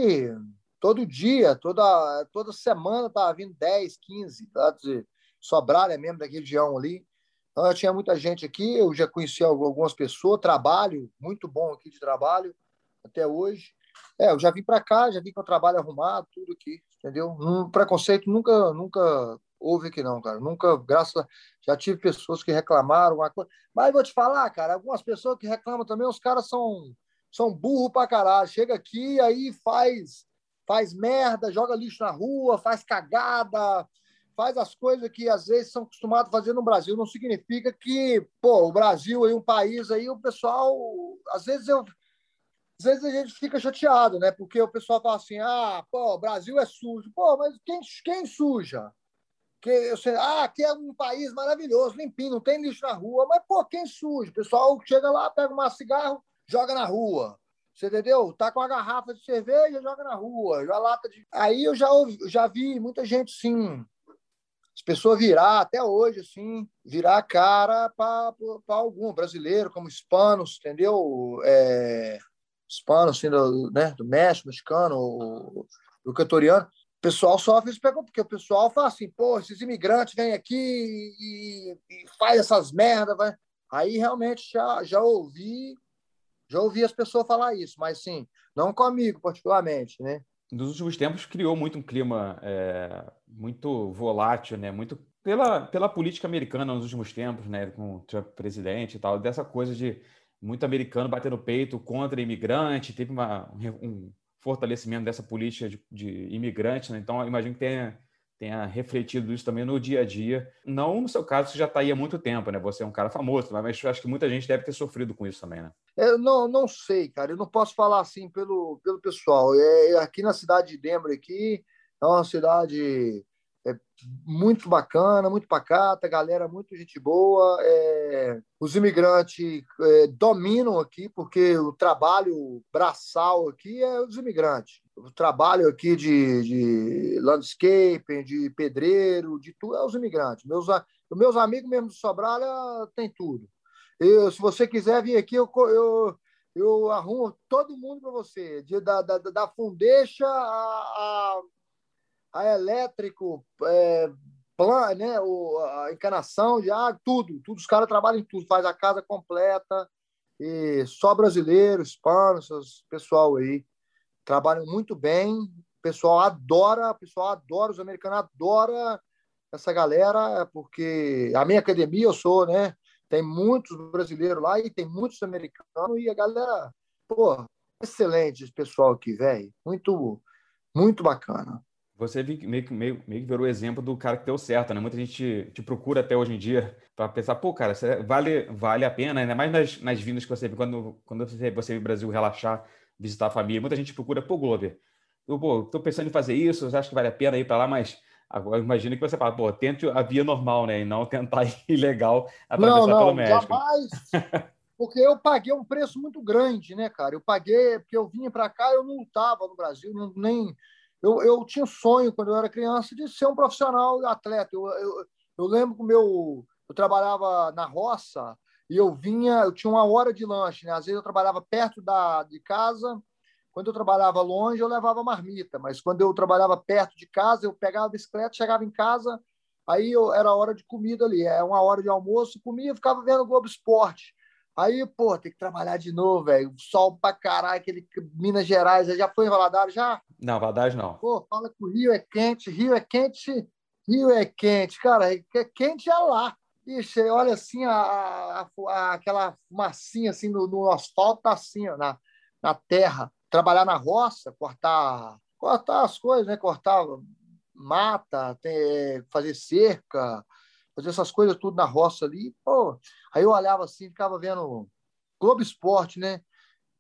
todo dia, toda, toda semana estava vindo 10, 15, tá? Dizer, Sobralha mesmo da região ali. Então, eu tinha muita gente aqui, eu já conheci algumas pessoas, trabalho, muito bom aqui de trabalho, até hoje. É, eu já vim para cá, já vim com o trabalho arrumado, tudo aqui, entendeu? Um preconceito nunca, nunca houve aqui não, cara. Nunca, graças a... Já tive pessoas que reclamaram, uma coisa. mas vou te falar, cara, algumas pessoas que reclamam também, os caras são, são burro pra caralho. Chega aqui, aí faz faz merda, joga lixo na rua, faz cagada, faz as coisas que às vezes são acostumados a fazer no Brasil. Não significa que, pô, o Brasil é um país aí, o pessoal, às vezes eu às vezes a gente fica chateado, né? Porque o pessoal fala assim: "Ah, pô, o Brasil é sujo". Pô, mas quem quem suja? que eu sei, ah, aqui é um país maravilhoso, limpinho, não tem lixo na rua, mas pô, quem suja? O pessoal chega lá, pega um cigarro, joga na rua. Você entendeu? Tá com a garrafa de cerveja, joga na rua, já lata de. Aí eu já ouvi, já vi muita gente sim, as pessoas virar até hoje assim, virar a cara para algum brasileiro, como hispanos, entendeu? É, hispanos assim do, né, do México, mexicano, do equatoriano. O pessoal sofre isso porque o pessoal fala assim, pô, esses imigrantes vêm aqui e, e faz essas merdas. Aí realmente já, já ouvi já ouvi as pessoas falar isso, mas sim, não comigo particularmente, né? Nos últimos tempos criou muito um clima é, muito volátil, né? Muito pela, pela política americana nos últimos tempos, né? Com o Trump presidente e tal, dessa coisa de muito americano batendo peito contra imigrante, teve uma, um fortalecimento dessa política de, de imigrante, né? Então, imagino que tenha tenha refletido isso também no dia a dia. Não no seu caso, você já está aí há muito tempo, né? Você é um cara famoso, mas acho que muita gente deve ter sofrido com isso também, né? Eu não, não sei, cara. Eu não posso falar assim pelo, pelo pessoal. É, aqui na cidade de Denver, aqui, é uma cidade é muito bacana, muito pacata, galera muito gente boa. É, os imigrantes é, dominam aqui, porque o trabalho braçal aqui é os imigrantes. O trabalho aqui de, de landscaping, de pedreiro, de tudo, é os imigrantes. Meus, meus amigos mesmo do Sobralha tem tudo. Eu, se você quiser vir aqui, eu, eu, eu arrumo todo mundo para você, de, da, da, da Fundeixa a, a a elétrico, é, plan, né, o, a encanação de água, tudo, tudo. Os caras trabalham em tudo, faz a casa completa. E só brasileiros, hispanos, pessoal aí trabalham muito bem. O pessoal adora, o pessoal adora, os americanos adoram essa galera, porque a minha academia eu sou, né? Tem muitos brasileiros lá e tem muitos americanos e a galera, pô, excelente esse pessoal aqui, velho. Muito, muito bacana você meio que, meio, meio que virou o exemplo do cara que deu certo, né? Muita gente te, procura até hoje em dia para pensar, pô, cara, vale, vale a pena, ainda mais nas, nas vindas que você vê, quando, quando você, você vem Brasil relaxar, visitar a família, muita gente procura, pô, Glover, eu, pô, tô pensando em fazer isso, acha que vale a pena ir para lá, mas agora imagina que você fala, pô, tente a via normal, né? E não tentar ir ilegal atravessar não, não, pelo México. Jamais. Porque eu paguei um preço muito grande, né, cara? Eu paguei, porque eu vinha para cá, eu não estava no Brasil, não, nem eu, eu tinha sonho, quando eu era criança, de ser um profissional atleta. Eu, eu, eu lembro que meu, eu trabalhava na roça e eu vinha, eu tinha uma hora de lanche. Né? Às vezes eu trabalhava perto da, de casa, quando eu trabalhava longe, eu levava marmita, mas quando eu trabalhava perto de casa, eu pegava a bicicleta, chegava em casa, aí eu, era hora de comida ali, é uma hora de almoço, comia, ficava vendo o Globo Esporte. Aí, pô, tem que trabalhar de novo, velho. Sol pra caralho, aquele Minas Gerais. Já foi em Valadares já? Não, Valadares não. Pô, fala que o Rio é quente, Rio é quente, Rio é quente. Cara, é quente é lá. Ixi, olha assim, a, a, a, aquela fumacinha assim no, no asfalto, tá assim, ó, na, na terra. Trabalhar na roça, cortar, cortar as coisas, né? Cortar mata, ter, fazer cerca, fazer essas coisas tudo na roça ali. Pô, aí eu olhava assim, ficava vendo Globo Esporte, né?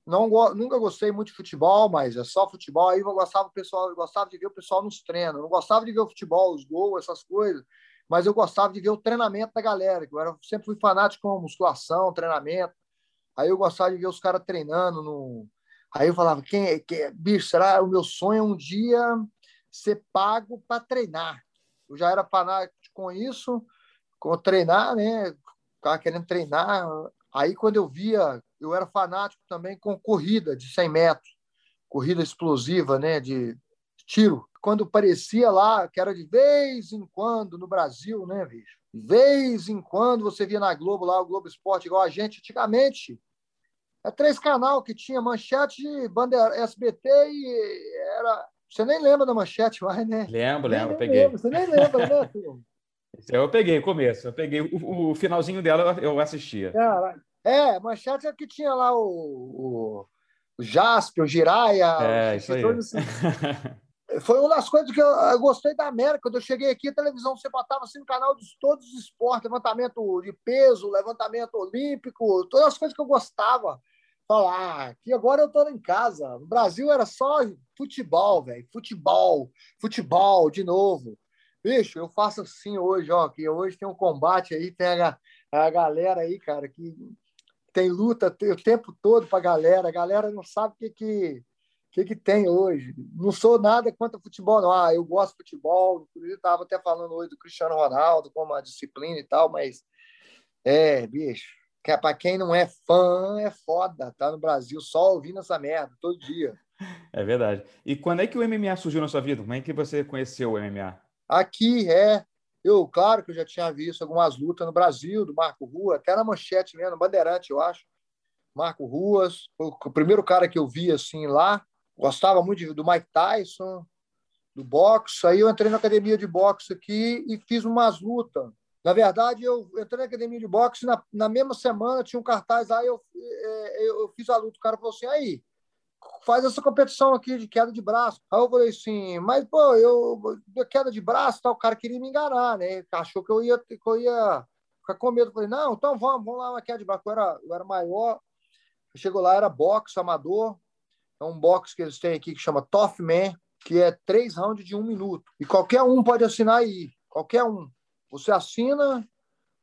Não, nunca gostei muito de futebol, mas é só futebol. Aí eu gostava, pessoal, eu gostava de ver o pessoal nos treinos. não gostava de ver o futebol, os gols, essas coisas, mas eu gostava de ver o treinamento da galera. Eu era, sempre fui fanático com musculação, treinamento. Aí eu gostava de ver os caras treinando. No... Aí eu falava, quem, é, quem, é? bicho, será o meu sonho é um dia ser pago para treinar. Eu já era fanático com isso, com treinar, né? Ficava querendo treinar. Aí, quando eu via, eu era fanático também com corrida de 100 metros, corrida explosiva, né? De tiro. Quando parecia lá, que era de vez em quando no Brasil, né, bicho? De vez em quando você via na Globo lá, o Globo Esporte, igual a gente antigamente. É três canal que tinha manchete, bandeira SBT e era. Você nem lembra da manchete mais, né? Lembro, lembro, peguei. Lembra. Você nem lembra, né, filho? Eu peguei o começo, eu peguei o, o finalzinho dela, eu assistia. É, é manchete é que tinha lá o, o, o Jasper, o Jiraya. É, isso aí. Assim. Foi uma das coisas que eu, eu, gostei da América. Quando eu cheguei aqui, a televisão você botava assim no canal de todos os esportes, levantamento de peso, levantamento olímpico, todas as coisas que eu gostava. Falar ah, que agora eu estou em casa. No Brasil era só futebol, velho. Futebol, futebol de novo. Bicho, eu faço assim hoje, ó, que hoje tem um combate aí, tem a, a galera aí, cara, que tem luta o tempo todo pra galera, a galera não sabe o que que, que, que tem hoje. Não sou nada contra futebol, não. Ah, eu gosto de futebol, inclusive estava até falando hoje do Cristiano Ronaldo como uma disciplina e tal, mas é, bicho, que é para quem não é fã, é foda, tá no Brasil só ouvindo essa merda todo dia. É verdade. E quando é que o MMA surgiu na sua vida? Como é que você conheceu o MMA? Aqui é. Eu, claro que eu já tinha visto algumas lutas no Brasil, do Marco Rua, até na manchete mesmo, Bandeirante, eu acho. Marco Ruas, o primeiro cara que eu vi assim lá. Gostava muito do Mike Tyson, do boxe. Aí eu entrei na academia de boxe aqui e fiz umas lutas. Na verdade, eu entrei na academia de boxe, na, na mesma semana tinha um cartaz aí, eu, é, eu, eu fiz a luta. O cara falou assim: aí, faz essa competição aqui de queda de braço. Aí eu falei assim, mas, pô, eu, queda de braço, tá, o cara queria me enganar, né? Achou que eu ia, que eu ia ficar com medo. Eu falei, não, então vamos, vamos lá, uma queda de braço. Eu era, eu era maior. Chegou lá, era boxe amador. É um boxe que eles têm aqui que chama Tough Man, que é três rounds de um minuto. E qualquer um pode assinar aí, qualquer um. Você assina,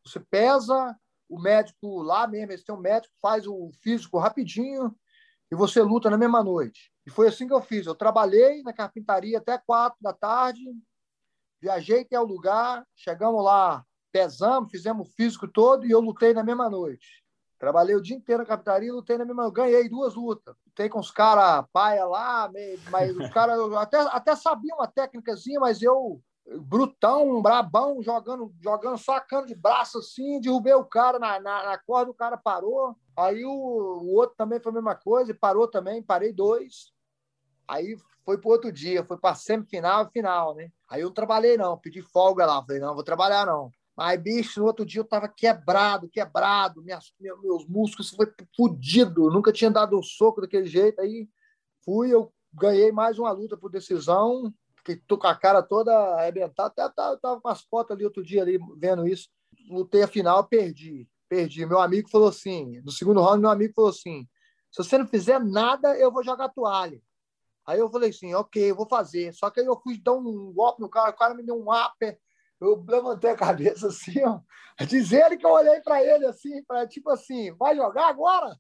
você pesa, o médico lá mesmo, esse tem um médico, faz o físico rapidinho e você luta na mesma noite. E foi assim que eu fiz. Eu trabalhei na carpintaria até quatro da tarde, viajei até o lugar, chegamos lá, pesamos, fizemos o físico todo e eu lutei na mesma noite. Trabalhei o dia inteiro na carpintaria, lutei na mesma. Ganhei duas lutas. Lutei com os caras paia lá, mas os caras até, até sabiam uma técnicazinha, mas eu brutão, brabão, jogando, jogando sacando de braço assim, derrubei o cara na, na, na corda, o cara parou. Aí o, o, outro também foi a mesma coisa, parou também, parei dois. Aí foi pro outro dia, foi para semifinal e final, né? Aí eu não trabalhei não, pedi folga lá, falei, não, vou trabalhar não. Aí, bicho, no outro dia eu tava quebrado, quebrado, minhas, meus músculos foi fudido, nunca tinha dado um soco daquele jeito. Aí fui, eu ganhei mais uma luta por decisão, que tô com a cara toda arrebentada. Até tava, tava com as fotos ali outro dia ali vendo isso. Lutei a final, perdi. Perdi. Meu amigo falou assim: no segundo round, meu amigo falou assim: se você não fizer nada, eu vou jogar toalha. Aí eu falei assim: ok, eu vou fazer. Só que aí eu fui dar um golpe no cara, o cara me deu um upper. Eu levantei a cabeça assim, ó. Diz ele que eu olhei para ele assim, para tipo assim: vai jogar agora?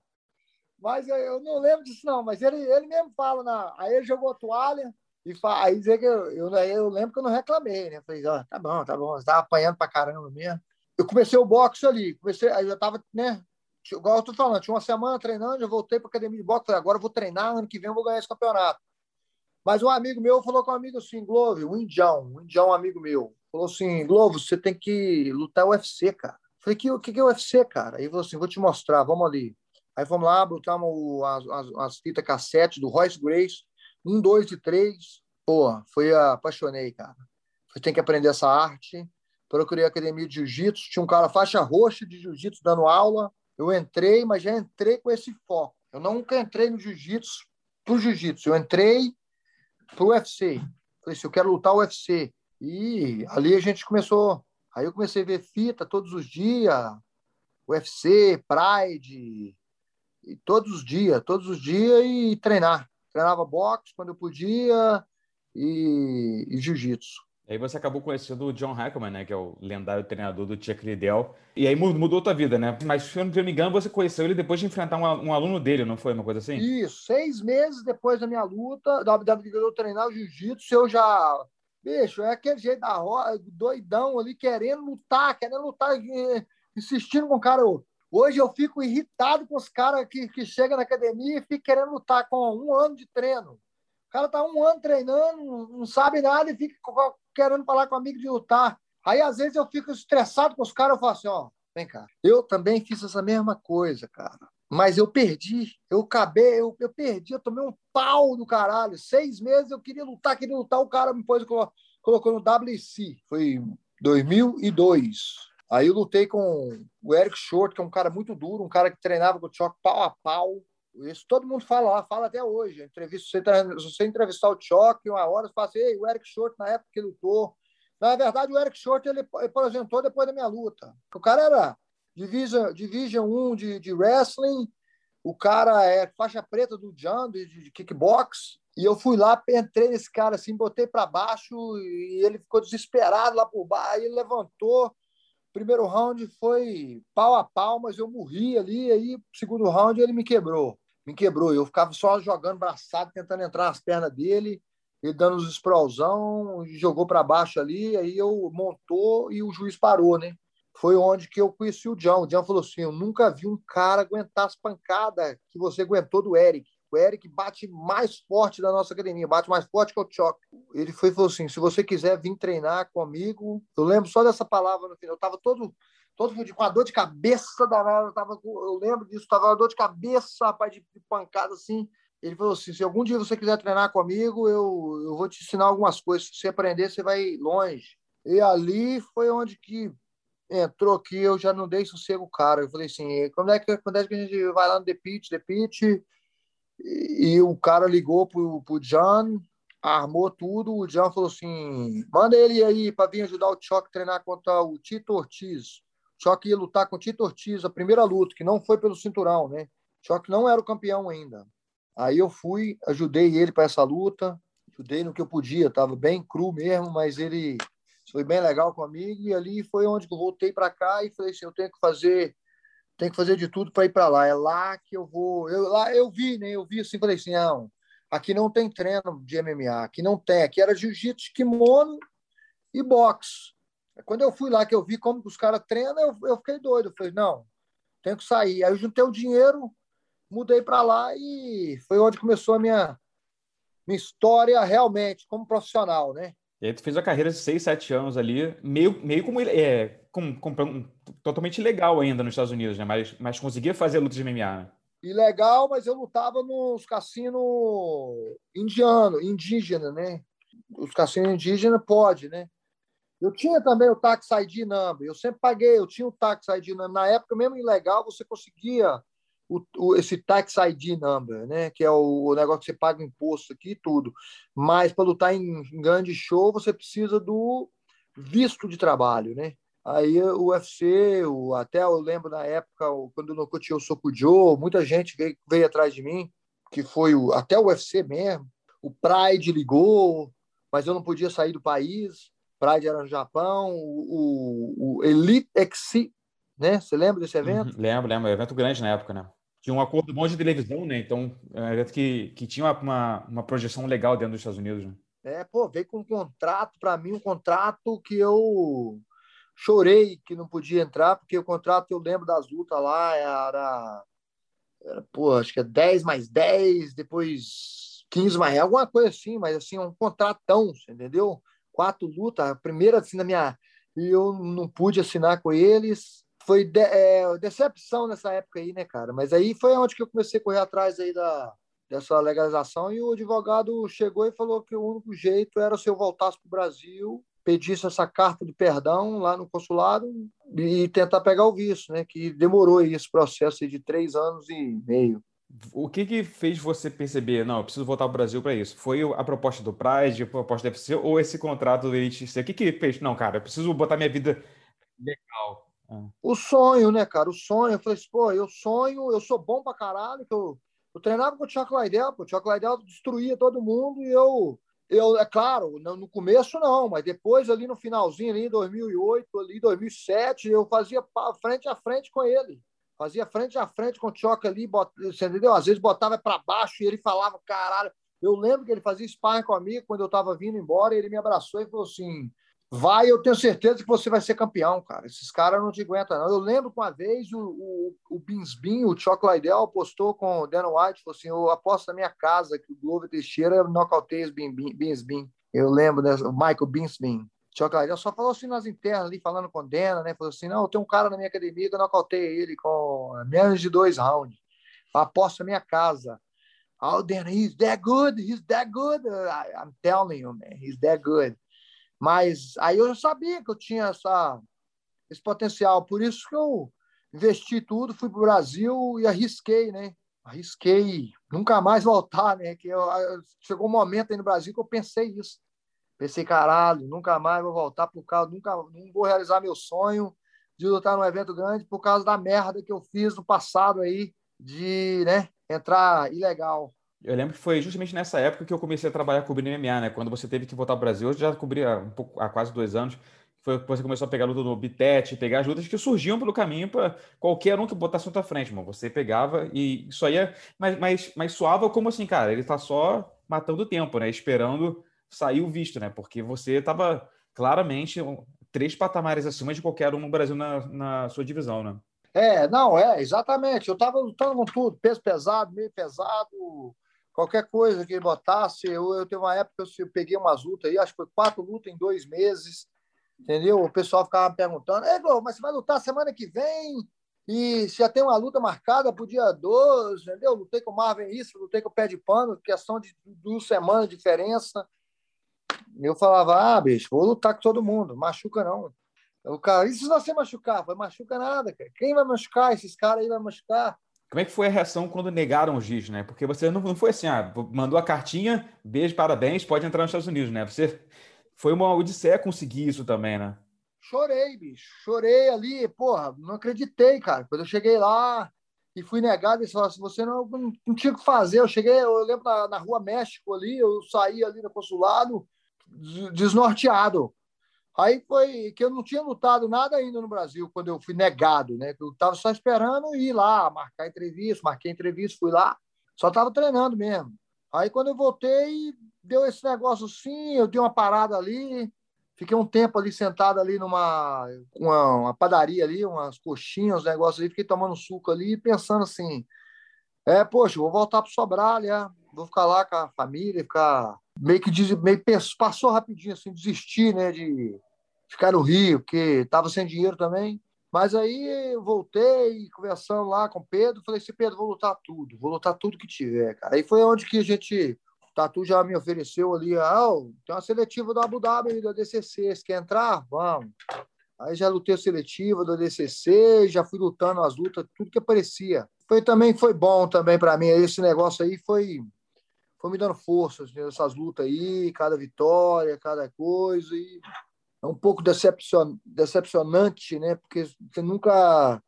Mas eu não lembro disso, não. Mas ele, ele mesmo fala, na... aí ele jogou toalha. E aí dizer que eu, eu, eu, lembro que eu não reclamei, né? Falei, ó, tá bom, tá bom, você apanhando pra caramba mesmo. Eu comecei o boxe ali, comecei, aí eu tava, né? Igual eu tô falando, tinha uma semana treinando, já voltei pra academia de boxe, falei, agora eu vou treinar, ano que vem eu vou ganhar esse campeonato. Mas um amigo meu falou com um amigo assim, Globo, um indião, um indião amigo meu, falou assim, Globo, você tem que lutar UFC, cara. Falei, que, o que, que é UFC, cara? Aí falou assim, vou te mostrar, vamos ali. Aí fomos lá, botamos as, as, as fitas cassete do Royce Grace, um, dois e três. Pô, foi apaixonei, cara. Eu tenho que aprender essa arte. Procurei a academia de jiu-jitsu. Tinha um cara faixa roxa de jiu-jitsu dando aula. Eu entrei, mas já entrei com esse foco. Eu nunca entrei no jiu-jitsu pro jiu-jitsu. Eu entrei pro UFC. Falei assim, eu quero lutar o UFC. E ali a gente começou. Aí eu comecei a ver fita todos os dias, UFC, Pride, e todos os dias, todos os dias e treinar treinava boxe quando eu podia e, e jiu-jitsu. Aí você acabou conhecendo o John Hackman, né, que é o lendário treinador do Chuck Liddell. E aí mudou tua vida, né? Mas se eu não me engano, você conheceu ele depois de enfrentar um, um, aluno dele, não foi uma coisa assim? Isso, seis meses depois da minha luta, da WWE eu treinar o jiu-jitsu, eu já... Bicho, é aquele jeito da roda, doidão ali, querendo lutar, querendo lutar, eh, insistindo com o cara. Hoje eu fico irritado com os caras que, que chegam na academia e ficam querendo lutar com um ano de treino. O cara tá um ano treinando, não sabe nada e fica querendo falar com amigo de lutar. Aí, às vezes, eu fico estressado com os caras, eu falo assim, ó, vem cá. Eu também fiz essa mesma coisa, cara. Mas eu perdi, eu acabei, eu, eu perdi, eu tomei um pau do caralho. Seis meses eu queria lutar, queria lutar, o cara me pôs, colocou no WC. Foi 2002. Aí eu lutei com o Eric Short, que é um cara muito duro, um cara que treinava com o Choque pau a pau. Isso todo mundo fala lá, fala até hoje. Entrevista, se você entrevistar o Choque uma hora, você fala assim, o Eric Short na época que lutou. Na verdade, o Eric Short ele, apresentou depois da minha luta. O cara era Division, Division 1 de, de wrestling, o cara é faixa preta do Jan, de, de kickbox, E eu fui lá, entrei nesse cara assim, botei para baixo e ele ficou desesperado lá por baixo. Aí ele levantou. Primeiro round foi pau a pau, mas eu morri ali. Aí, segundo round, ele me quebrou. Me quebrou. Eu ficava só jogando braçado, tentando entrar nas pernas dele. Ele dando os sprawlzão, jogou para baixo ali. Aí eu montou e o juiz parou, né? Foi onde que eu conheci o John. O John falou assim: Eu nunca vi um cara aguentar as pancadas que você aguentou do Eric. O Eric bate mais forte da nossa academia, bate mais forte que o Choque. Ele foi falou assim: se você quiser vir treinar comigo, eu lembro só dessa palavra no final. Eu estava todo, todo com a dor de cabeça danada. Eu, tava, eu lembro disso, estava dor de cabeça, rapaz, de, de pancada assim. Ele falou assim: se algum dia você quiser treinar comigo, eu, eu vou te ensinar algumas coisas. Se você aprender, você vai longe. E ali foi onde que entrou aqui, eu já não dei sossego, cara. Eu falei assim: quando é que, quando é que a gente vai lá no The Pitch? The Pitch e, o cara ligou pro, pro John, armou tudo. O John falou assim: manda ele aí para vir ajudar o a treinar contra o Tito Ortiz. O ia lutar com o Tito Ortiz, a primeira luta, que não foi pelo cinturão, né? O não era o campeão ainda. Aí eu fui, ajudei ele para essa luta, ajudei no que eu podia, tava bem cru mesmo, mas ele foi bem legal comigo e ali foi onde eu voltei para cá e falei assim, eu tenho que fazer tem que fazer de tudo para ir para lá. É lá que eu vou. Eu, lá eu vi, né? Eu vi assim, falei assim, não, aqui não tem treino de MMA, aqui não tem. Aqui era jiu-jitsu, kimono e boxe. Quando eu fui lá, que eu vi como os caras treinam, eu, eu fiquei doido. Eu falei, não, tenho que sair. Aí eu juntei o dinheiro, mudei para lá e foi onde começou a minha, minha história realmente como profissional, né? E aí tu fez a carreira de 6, 7 anos ali, meio, meio como é, com, com, totalmente legal ainda nos Estados Unidos, né? Mas, mas conseguia fazer lutas de MMA, né? Ilegal, mas eu lutava nos cassinos indiano, indígena, né? Os cassinos indígenas pode, né? Eu tinha também o Tax ID number, eu sempre paguei, eu tinha o Tax ID number. Na época, mesmo ilegal, você conseguia o, o, esse tax ID number, né? Que é o, o, negócio que você paga imposto aqui e tudo. Mas para lutar em, em, grande show, você precisa do visto de trabalho, né? Aí o UFC, o, até eu lembro na época, quando no tinha o Soco Joe, muita gente veio, veio atrás de mim, que foi o, até o UFC mesmo. O Pride ligou, mas eu não podia sair do país. Pride era no Japão. O, o, o Elite XC, né? Você lembra desse evento? Uhum, lembro, lembro. Evento grande na época, né? Tinha um acordo bom de televisão, né? Então, é que, que tinha uma, uma projeção legal dentro dos Estados Unidos. Né? É, pô, veio com um contrato, para mim, um contrato que eu chorei que não podia entrar, porque o contrato, eu lembro das lutas lá, era, era pô, acho que é 10 mais 10, depois 15 mais alguma coisa assim, mas assim, um contratão, entendeu? Quatro lutas, a primeira assim na minha. E eu não pude assinar com eles, foi de, é, decepção nessa época aí, né, cara? Mas aí foi onde que eu comecei a correr atrás aí da, dessa legalização e o advogado chegou e falou que o único jeito era se eu voltasse para o Brasil, pedisse essa carta de perdão lá no consulado e tentar pegar o visto, né? Que demorou aí esse processo de três anos e meio. O que, que fez você perceber, não, eu preciso voltar para o Brasil para isso? Foi a proposta do Pride, a proposta do UFC ou esse contrato do Elite O que, que fez? Não, cara, eu preciso botar minha vida legal o sonho, né, cara? O sonho. Eu falei assim, pô, eu sonho, eu sou bom pra caralho, que eu, eu treinava com o Chuck Liddell, pô, o Chuck Liddell destruía todo mundo e eu, eu, é claro, no começo não, mas depois ali no finalzinho, ali em 2008, ali 2007, eu fazia frente a frente com ele. Fazia frente a frente com o Chuck ali, bot, entendeu? Às vezes botava para baixo e ele falava, caralho. Eu lembro que ele fazia sparring comigo quando eu estava vindo embora, e ele me abraçou e falou assim: Vai, eu tenho certeza que você vai ser campeão, cara. Esses caras não te aguentam, não. Eu lembro que uma vez o, o, o Binsbin, o Chuck Liddell, apostou com o Dan White, falou assim: eu aposto na minha casa que o Glover Teixeira nocauteia os Binsbin. Eu lembro, né? O Michael Binsbin. Chuck Liddell só falou assim nas internas ali, falando com o Dana, né? Falou assim: não, tenho um cara na minha academia que eu nocauteia ele com menos de dois rounds. Aposto na minha casa. Oh, Dan, he's that good, he's that good. I, I'm telling you, man, he's that good. Mas aí eu sabia que eu tinha essa, esse potencial, por isso que eu investi tudo, fui para o Brasil e arrisquei, né? Arrisquei nunca mais voltar, né? Que eu, chegou um momento aí no Brasil que eu pensei isso. Pensei, caralho, nunca mais vou voltar por causa, nunca não vou realizar meu sonho de lutar num evento grande por causa da merda que eu fiz no passado aí de, né, entrar ilegal. Eu lembro que foi justamente nessa época que eu comecei a trabalhar cobrindo MMA, né? Quando você teve que voltar ao Brasil, eu já cobria um pouco, há quase dois anos. Foi você começou a pegar luta no Bitete, pegar as lutas que surgiam pelo caminho para qualquer um que botasse na tua frente, mano. Você pegava e isso aí é. Mas, mas, mas soava como assim, cara, ele tá só matando o tempo, né? Esperando sair o visto, né? Porque você tava claramente três patamares acima de qualquer um no Brasil na, na sua divisão, né? É, não, é, exatamente. Eu estava lutando com tudo, peso pesado, meio pesado, qualquer coisa que ele botasse. Eu, eu tenho uma época que eu peguei umas lutas aí, acho que foi quatro lutas em dois meses, entendeu? O pessoal ficava perguntando, Globo, mas você vai lutar semana que vem? E já tem uma luta marcada para o dia 12, entendeu? Lutei com o Marvin isso, lutei com o Pé de Pano, questão de duas semanas de diferença. Eu falava, ah, bicho, vou lutar com todo mundo, machuca não. O cara, e se você machucar? Vai machuca nada, cara. Quem vai machucar? Esses caras aí vai machucar. Como é que foi a reação quando negaram o giz, né? Porque você não, não foi assim, ah, mandou a cartinha, beijo, parabéns, pode entrar nos Estados Unidos, né? Você foi uma odisseia conseguir isso também, né? Chorei, bicho. Chorei ali, porra, não acreditei, cara. Quando eu cheguei lá e fui negado, eles falaram assim, você não, não, não tinha o que fazer. Eu cheguei, eu lembro na, na rua México ali, eu saí ali no consulado, desnorteado. Aí foi que eu não tinha lutado nada ainda no Brasil quando eu fui negado, né? Eu estava só esperando ir lá, marcar entrevista, marquei entrevista, fui lá, só estava treinando mesmo. Aí quando eu voltei, deu esse negócio assim, eu dei uma parada ali, fiquei um tempo ali sentado ali numa uma, uma padaria ali, umas coxinhas, uns negócios ali, fiquei tomando suco ali, pensando assim, é, poxa, vou voltar para Sobralha, vou ficar lá com a família, ficar meio que meio passou rapidinho assim, desistir, né, de ficar no Rio, porque estava sem dinheiro também. Mas aí eu voltei, conversando lá com o Pedro, falei assim, Pedro, vou lutar tudo, vou lutar tudo que tiver, cara. Aí foi onde que a gente, o Tatu já me ofereceu ali, ah, tem uma seletiva do Abu Dhabi, do ADCC, você quer entrar? Vamos. Aí já lutei a seletiva do ADCC, já fui lutando as lutas, tudo que aparecia. Foi também, foi bom também para mim, esse negócio aí foi, foi me dando forças, essas lutas aí, cada vitória, cada coisa, e é um pouco decepcion, decepcionante, né? Porque você nunca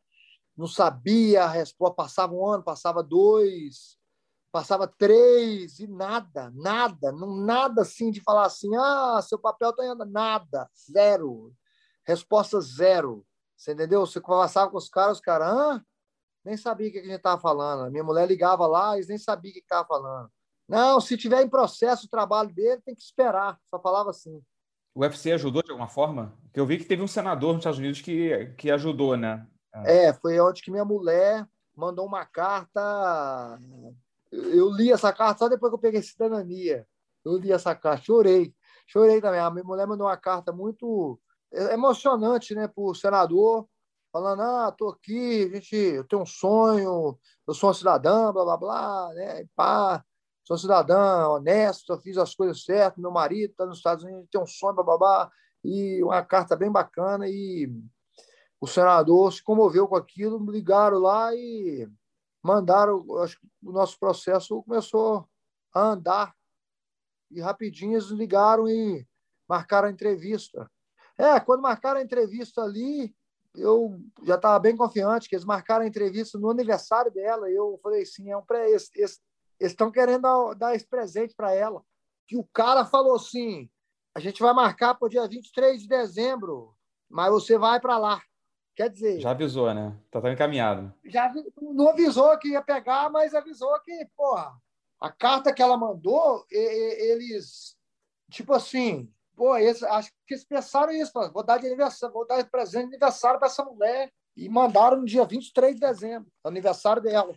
não sabia a resposta. Passava um ano, passava dois, passava três e nada, nada, não nada assim de falar assim, ah, seu papel está indo nada, zero, resposta zero. Você entendeu? Você conversava com os caras, os caras, ah, nem sabia o que a gente estava falando. Minha mulher ligava lá, eles nem sabiam o que estava falando. Não, se tiver em processo o trabalho dele, tem que esperar. Só falava assim. O UFC ajudou de alguma forma? Porque eu vi que teve um senador nos Estados Unidos que, que ajudou, né? É, foi onde que minha mulher mandou uma carta. Eu li essa carta só depois que eu peguei cidadania. Eu li essa carta, chorei. Chorei também. A minha mulher mandou uma carta muito emocionante, né, para o senador, falando: Ah, tô aqui, gente, eu tenho um sonho, eu sou um cidadã, blá blá blá, né? Pá sou cidadã honesto, fiz as coisas certas, meu marido está nos Estados Unidos, tem um sonho, babá, e uma carta bem bacana, e o senador se comoveu com aquilo, ligaram lá e mandaram, acho que o nosso processo começou a andar, e rapidinho eles ligaram e marcaram a entrevista. É, quando marcaram a entrevista ali, eu já estava bem confiante que eles marcaram a entrevista no aniversário dela. Eu falei assim, é um pré, esse, esse, eles estão querendo dar, esse presente para ela. Que o cara falou assim: a gente vai marcar para o dia 23 de dezembro, mas você vai para lá. Quer dizer. Já avisou, né? Tá, tá encaminhado. Já não avisou que ia pegar, mas avisou que, porra, a carta que ela mandou, eles, tipo assim, pô, eles, acho que eles pensaram isso, vou dar de aniversário, vou dar presente de aniversário para essa mulher. E mandaram no dia 23 de dezembro, aniversário dela.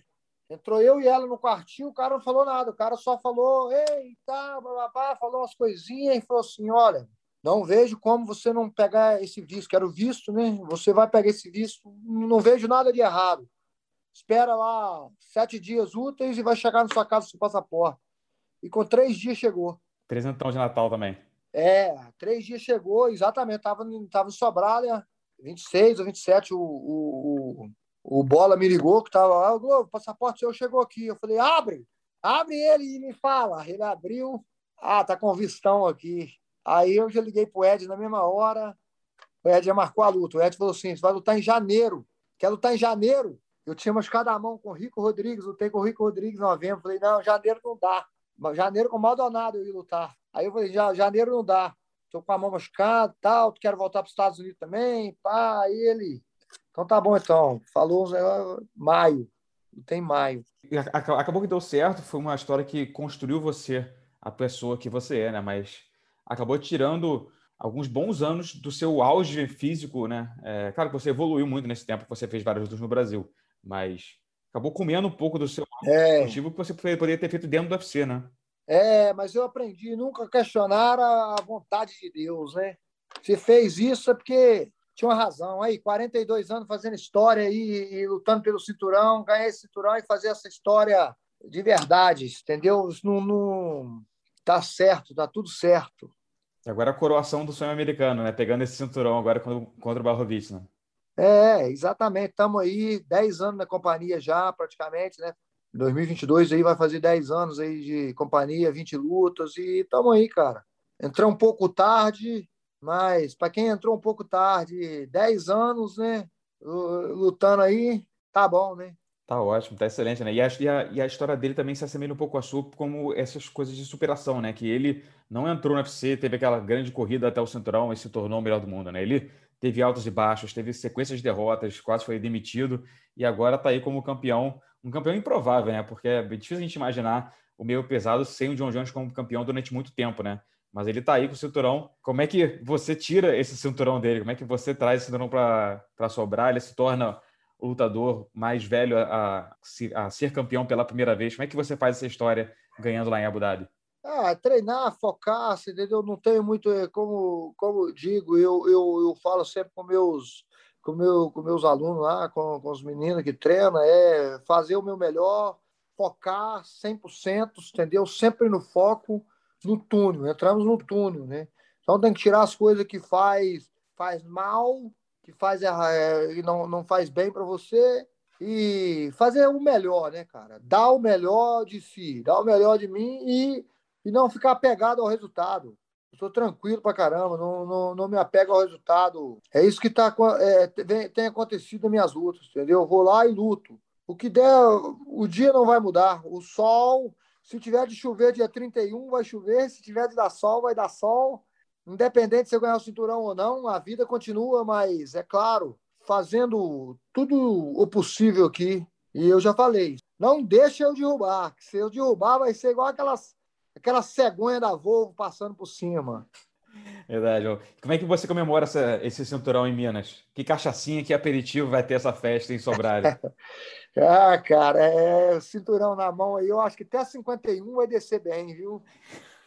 Entrou eu e ela no quartinho, o cara não falou nada, o cara só falou, ei, tá, blá, falou umas coisinhas e falou assim: olha, não vejo como você não pegar esse visto, quero visto, né? Você vai pegar esse visto, não vejo nada de errado. Espera lá sete dias úteis e vai chegar na sua casa o seu passaporte. E com três dias chegou. Presentão de Natal também. É, três dias chegou, exatamente. Tava, tava em Sobralha, 26 ou 27, o, o, o Bola me ligou que estava lá, o Globo, o passaporte seu chegou aqui. Eu falei, abre, abre ele e me fala. Ele abriu, ah, tá com vistão aqui. Aí eu já liguei pro Ed na mesma hora, o Ed já marcou a luta. O Ed falou assim, você vai lutar em janeiro. Quer lutar em janeiro? Eu tinha machucado a mão com o Rico Rodrigues, lutei com o Rico Rodrigues em novembro. Falei, não, janeiro não dá. Janeiro com o Maldonado eu ia lutar. Aí eu falei, já, janeiro não dá. Tô com a mão machucada tal, quero voltar para os Estados Unidos também. Pá, aí ele. Então tá bom, então. Falou maio. Tem maio. Acabou que deu certo, foi uma história que construiu você, a pessoa que você é, né? Mas acabou tirando alguns bons anos do seu auge físico, né? É, claro que você evoluiu muito nesse tempo que você fez vários lutas no Brasil, mas acabou comendo um pouco do seu é. motivo que você poderia ter feito dentro do UFC, né? É, mas eu aprendi nunca questionar a vontade de Deus, né? Se fez isso é porque tinha uma razão. Aí, 42 anos fazendo história e, e lutando pelo cinturão, ganhar esse cinturão e fazer essa história de verdade, entendeu? Não, não tá certo, tá tudo certo. Agora a coroação do sonho americano, né? Pegando esse cinturão agora contra o Barrovic, né? É, exatamente. Estamos aí 10 anos na companhia já, praticamente, né? 2022 aí vai fazer 10 anos aí de companhia, 20 lutas e estamos aí, cara. Entrou um pouco tarde, mas para quem entrou um pouco tarde, 10 anos, né? Lutando aí, tá bom, né? Tá ótimo, tá excelente, né? E a, e a, e a história dele também se assemelha um pouco a sua, como essas coisas de superação, né? Que ele não entrou no UFC, teve aquela grande corrida até o cinturão e se tornou o melhor do mundo, né? Ele teve altos e baixos, teve sequências de derrotas, quase foi demitido e agora tá aí como campeão, um campeão improvável, né? Porque é difícil a gente imaginar o meio pesado sem o John Jones como campeão durante muito tempo, né? Mas ele tá aí com o cinturão. Como é que você tira esse cinturão dele? Como é que você traz esse cinturão para sobrar? Ele se torna o lutador mais velho a, a, a, ser campeão pela primeira vez. Como é que você faz essa história ganhando lá em Abu Dhabi? Ah, treinar, focar, entendeu? Não tenho muito, eh, como, como digo, eu, eu, eu falo sempre com meus, com, meu, com meus alunos lá, com, com os meninos que treinam, é fazer o meu melhor, focar 100%, entendeu? Sempre no foco, no túnel, entramos no túnel, né? Então tem que tirar as coisas que faz, faz mal, que faz é, e não, não faz bem para você e fazer o melhor, né, cara? Dar o melhor de si, dar o melhor de mim e, e não ficar apegado ao resultado. Eu sou tranquilo pra caramba, não, não, não me apego ao resultado. É isso que tá, é, tem, tem acontecido nas minhas lutas, entendeu? Eu vou lá e luto. O que der, o dia não vai mudar. O sol, se tiver de chover dia 31, vai chover. Se tiver de dar sol, vai dar sol independente se eu ganhar o cinturão ou não, a vida continua, mas é claro, fazendo tudo o possível aqui. E eu já falei, não deixa eu derrubar, se eu derrubar vai ser igual aquelas, aquela cegonha da Volvo passando por cima. Verdade. Como é que você comemora essa, esse cinturão em Minas? Que cachaçinha, que aperitivo vai ter essa festa em Sobralho? ah, cara, é cinturão na mão aí, eu acho que até 51 vai descer bem, viu?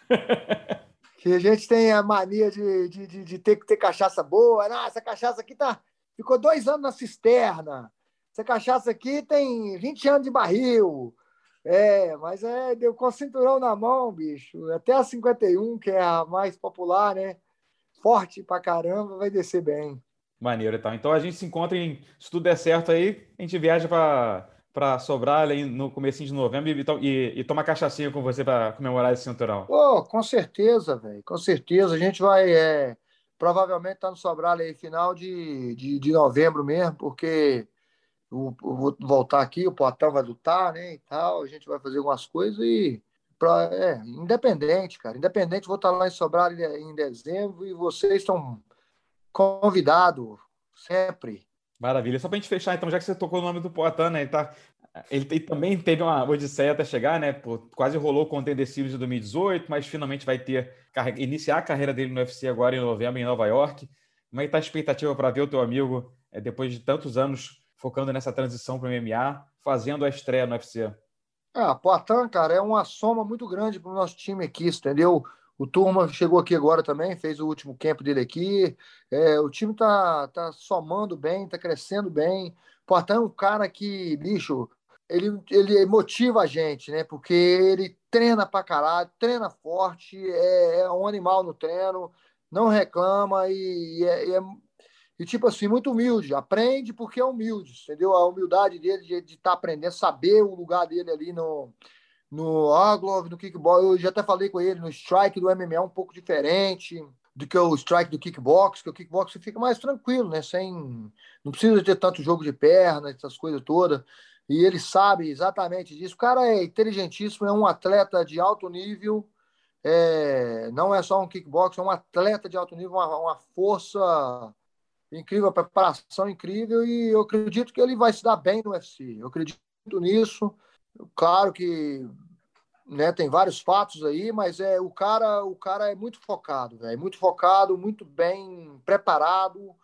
que a gente tem a mania de, de, de, de ter que ter cachaça boa. Ah, essa cachaça aqui tá, ficou dois anos na cisterna. Essa cachaça aqui tem 20 anos de barril. É, mas é, deu com o cinturão na mão, bicho. Até a 51, que é a mais popular, né? Forte pra caramba, vai descer bem. Maneiro, então. Então a gente se encontra em. Se tudo der certo aí, a gente viaja para para sobrar ali no começo de novembro e, e, e tomar cachaçinha com você para comemorar esse cinturão? Oh, com certeza, velho. Com certeza. A gente vai é, provavelmente estar tá no Sobral aí final de, de, de novembro mesmo, porque eu, vou voltar aqui, o Potão vai lutar, né? E tal. A gente vai fazer algumas coisas e. Pra, é, independente, cara. Independente, vou estar tá lá em Sobral em dezembro e vocês estão convidados sempre. Maravilha. Só para a gente fechar, então, já que você tocou o nome do Poitin, né? Ele, tá, ele, ele, também teve uma odisseia até chegar, né? Pô, quase rolou com o Contender Series de 2018, mas finalmente vai ter iniciar a carreira dele no UFC agora em novembro em Nova York. Como é que tá a expectativa para ver o teu amigo é, depois de tantos anos focando nessa transição para o MMA, fazendo a estreia no UFC? Ah, Poitin, cara, é uma soma muito grande para o nosso time aqui, entendeu? O Turma chegou aqui agora também, fez o último camp dele aqui. É, o time tá, tá somando bem, tá crescendo bem. Portão é um cara que, bicho, ele, ele motiva a gente, né? Porque ele treina pra caralho, treina forte, é, é um animal no treino, não reclama e, e, é, e, tipo assim, muito humilde. Aprende porque é humilde, entendeu? A humildade dele de estar de tá aprendendo, saber o lugar dele ali no, no Arglove, no kickball, eu já até falei com ele, no strike do MMA é um pouco diferente. do que o strike do kickbox, que o kickbox fica mais tranquilo, né? Sem, não precisa ter tanto jogo de perna, essas coisas todas. E ele sabe exatamente disso. O cara é inteligentíssimo, é um atleta de alto nível. É, não é só um kickbox, é um atleta de alto nível, uma, uma força incrível, preparação incrível. E eu acredito que ele vai se dar bem no UFC. Eu acredito nisso. Claro que né? Tem vários fatos aí, mas é o cara, o cara é muito focado, velho, muito focado, muito bem preparado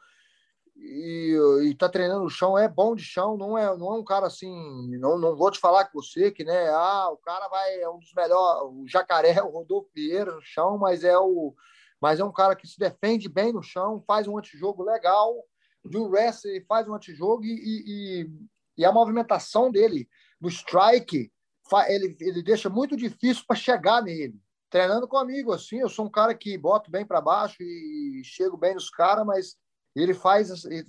e, está treinando o chão, é bom de chão, não é, não é um cara assim, não, não vou te falar com você que, né, ah, o cara vai é um dos melhores, o Jacaré, o Rodolfo Vieira no chão, mas é o mas é um cara que se defende bem no chão, faz um antijogo legal, de um wrestler faz um antijogo e, e, e a movimentação dele no strike ele, ele deixa muito difícil para chegar nele. Treinando comigo, assim, eu sou um cara que boto bem para baixo e chego bem nos caras, mas ele faz, ele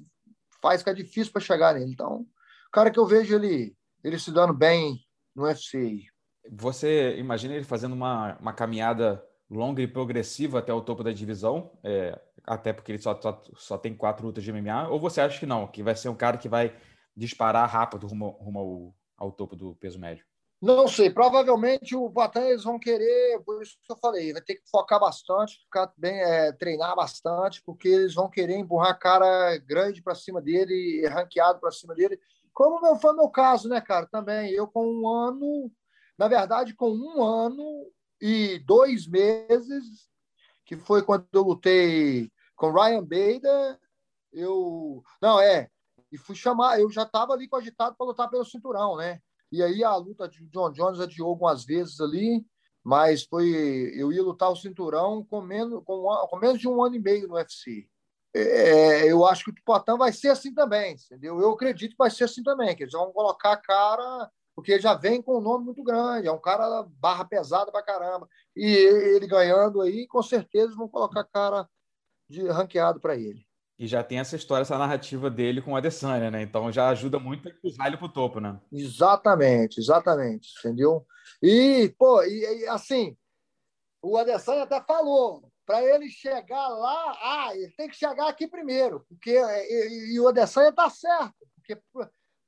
faz ficar difícil para chegar nele. Então, o cara que eu vejo ele, ele se dando bem no UFC. Você imagina ele fazendo uma, uma caminhada longa e progressiva até o topo da divisão, é, até porque ele só, só, só, tem quatro lutas de MMA, ou você acha que não, que vai ser um cara que vai disparar rápido rumo, rumo ao, ao topo do peso médio? Não sei, provavelmente o eles vão querer, por isso que eu falei, vai ter que focar bastante, ficar bem, é, treinar bastante, porque eles vão querer empurrar cara grande para cima dele, ranqueado para cima dele, como foi meu caso, né, cara? Também eu com um ano, na verdade, com um ano e dois meses, que foi quando eu lutei com Ryan Bader, eu não é, e fui chamar, eu já estava ali cogitado para lutar pelo cinturão, né? E aí a luta de John Jones adiou algumas vezes ali, mas foi eu ia lutar o cinturão com menos, com, com menos de um ano e meio no UFC. É, eu acho que o Poitin vai ser assim também, entendeu? Eu acredito que vai ser assim também, que eles vão colocar a cara, porque já vem com um nome muito grande, é um cara barra pesada pra caramba. E ele ganhando aí, com certeza vão colocar cara de ranqueado para ele. E já tem essa história, essa narrativa dele com o Adesanya, né? Então já ajuda muito a empurrar ele pro topo, né? Exatamente, exatamente, entendeu? E, pô, e, e assim, o Adesanya até falou, para ele chegar lá, ah, ele tem que chegar aqui primeiro, porque e, e o Adesanya tá certo, porque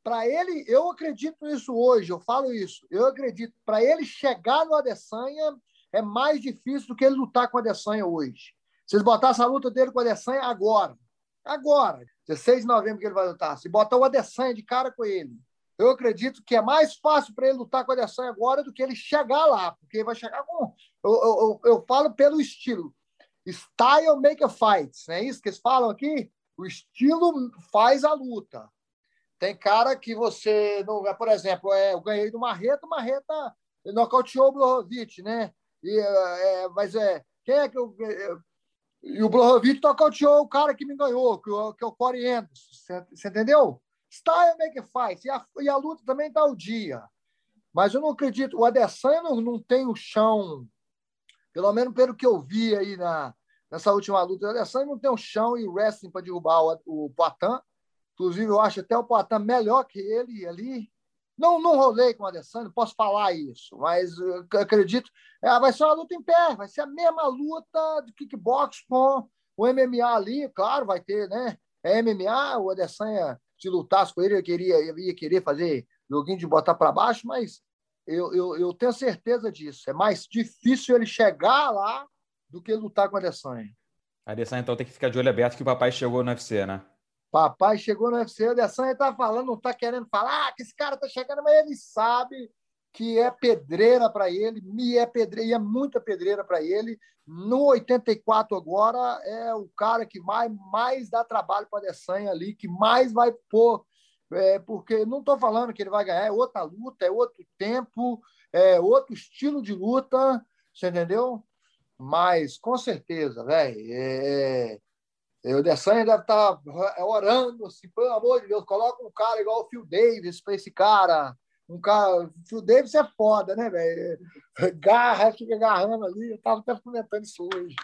para ele, eu acredito nisso hoje, eu falo isso, eu acredito, para ele chegar no Adesanya é mais difícil do que ele lutar com o Adesanya hoje. Se eles botassem a luta dele com o Adesanya agora, Agora, 16 de novembro que ele vai lutar, se botar o Adesanya de cara com ele, eu acredito que é mais fácil para ele lutar com o Adesanya agora do que ele chegar lá, porque ele vai chegar com. Eu, eu, eu falo pelo estilo. Style make a fight, não é isso que eles falam aqui? O estilo faz a luta. Tem cara que você não. Por exemplo, é, eu ganhei do Marreta, o Marreta nocauteou o Blohovic, né? E, é, mas é. Quem é que eu. E o Blahovic nocauteou o cara que me ganhou, que, o, que é o Corey Anderson. Você entendeu? Style make fight. E a, e a luta também está o dia. Mas eu não acredito. O Adesanya não, não tem o chão, pelo menos pelo que eu vi aí na, nessa última luta. O Adesanya não tem o chão e o wrestling para derrubar o, o Poitin. Inclusive, eu acho até o Poitin melhor que ele ali. Não, não rolei com o Adesanya, posso falar isso, mas acredito. É, vai ser uma luta em pé, vai ser a mesma luta de kickbox com o MMA ali, claro, vai ter, né? É MMA, o Adesanya, se lutasse com ele, eu, queria, eu ia querer fazer joguinho de botar para baixo, mas eu, eu, eu, tenho certeza disso. É mais difícil ele chegar lá do que lutar com o Adesanya. Adesanya, então, tem que ficar de olho aberto que o papai chegou no UFC, né? Papai chegou no UFC, o Adesanya está falando, não está querendo falar ah, que esse cara está chegando, mas ele sabe que é pedreira para ele, me é pedreira, e é muita pedreira para ele. No 84 agora é o cara que mais, mais dá trabalho para Adesanya ali, que mais vai pôr, é, porque não estou falando que ele vai ganhar, é outra luta, é outro tempo, é outro estilo de luta, você entendeu? Mas, com certeza, velho, é, o Dessanha deve estar tá orando, assim, pelo amor de Deus, coloca um cara igual o Phil Davis para esse cara. Um cara, o Phil Davis é foda, né, velho? Garra, fica agarrando ali. Eu estava até comentando isso hoje.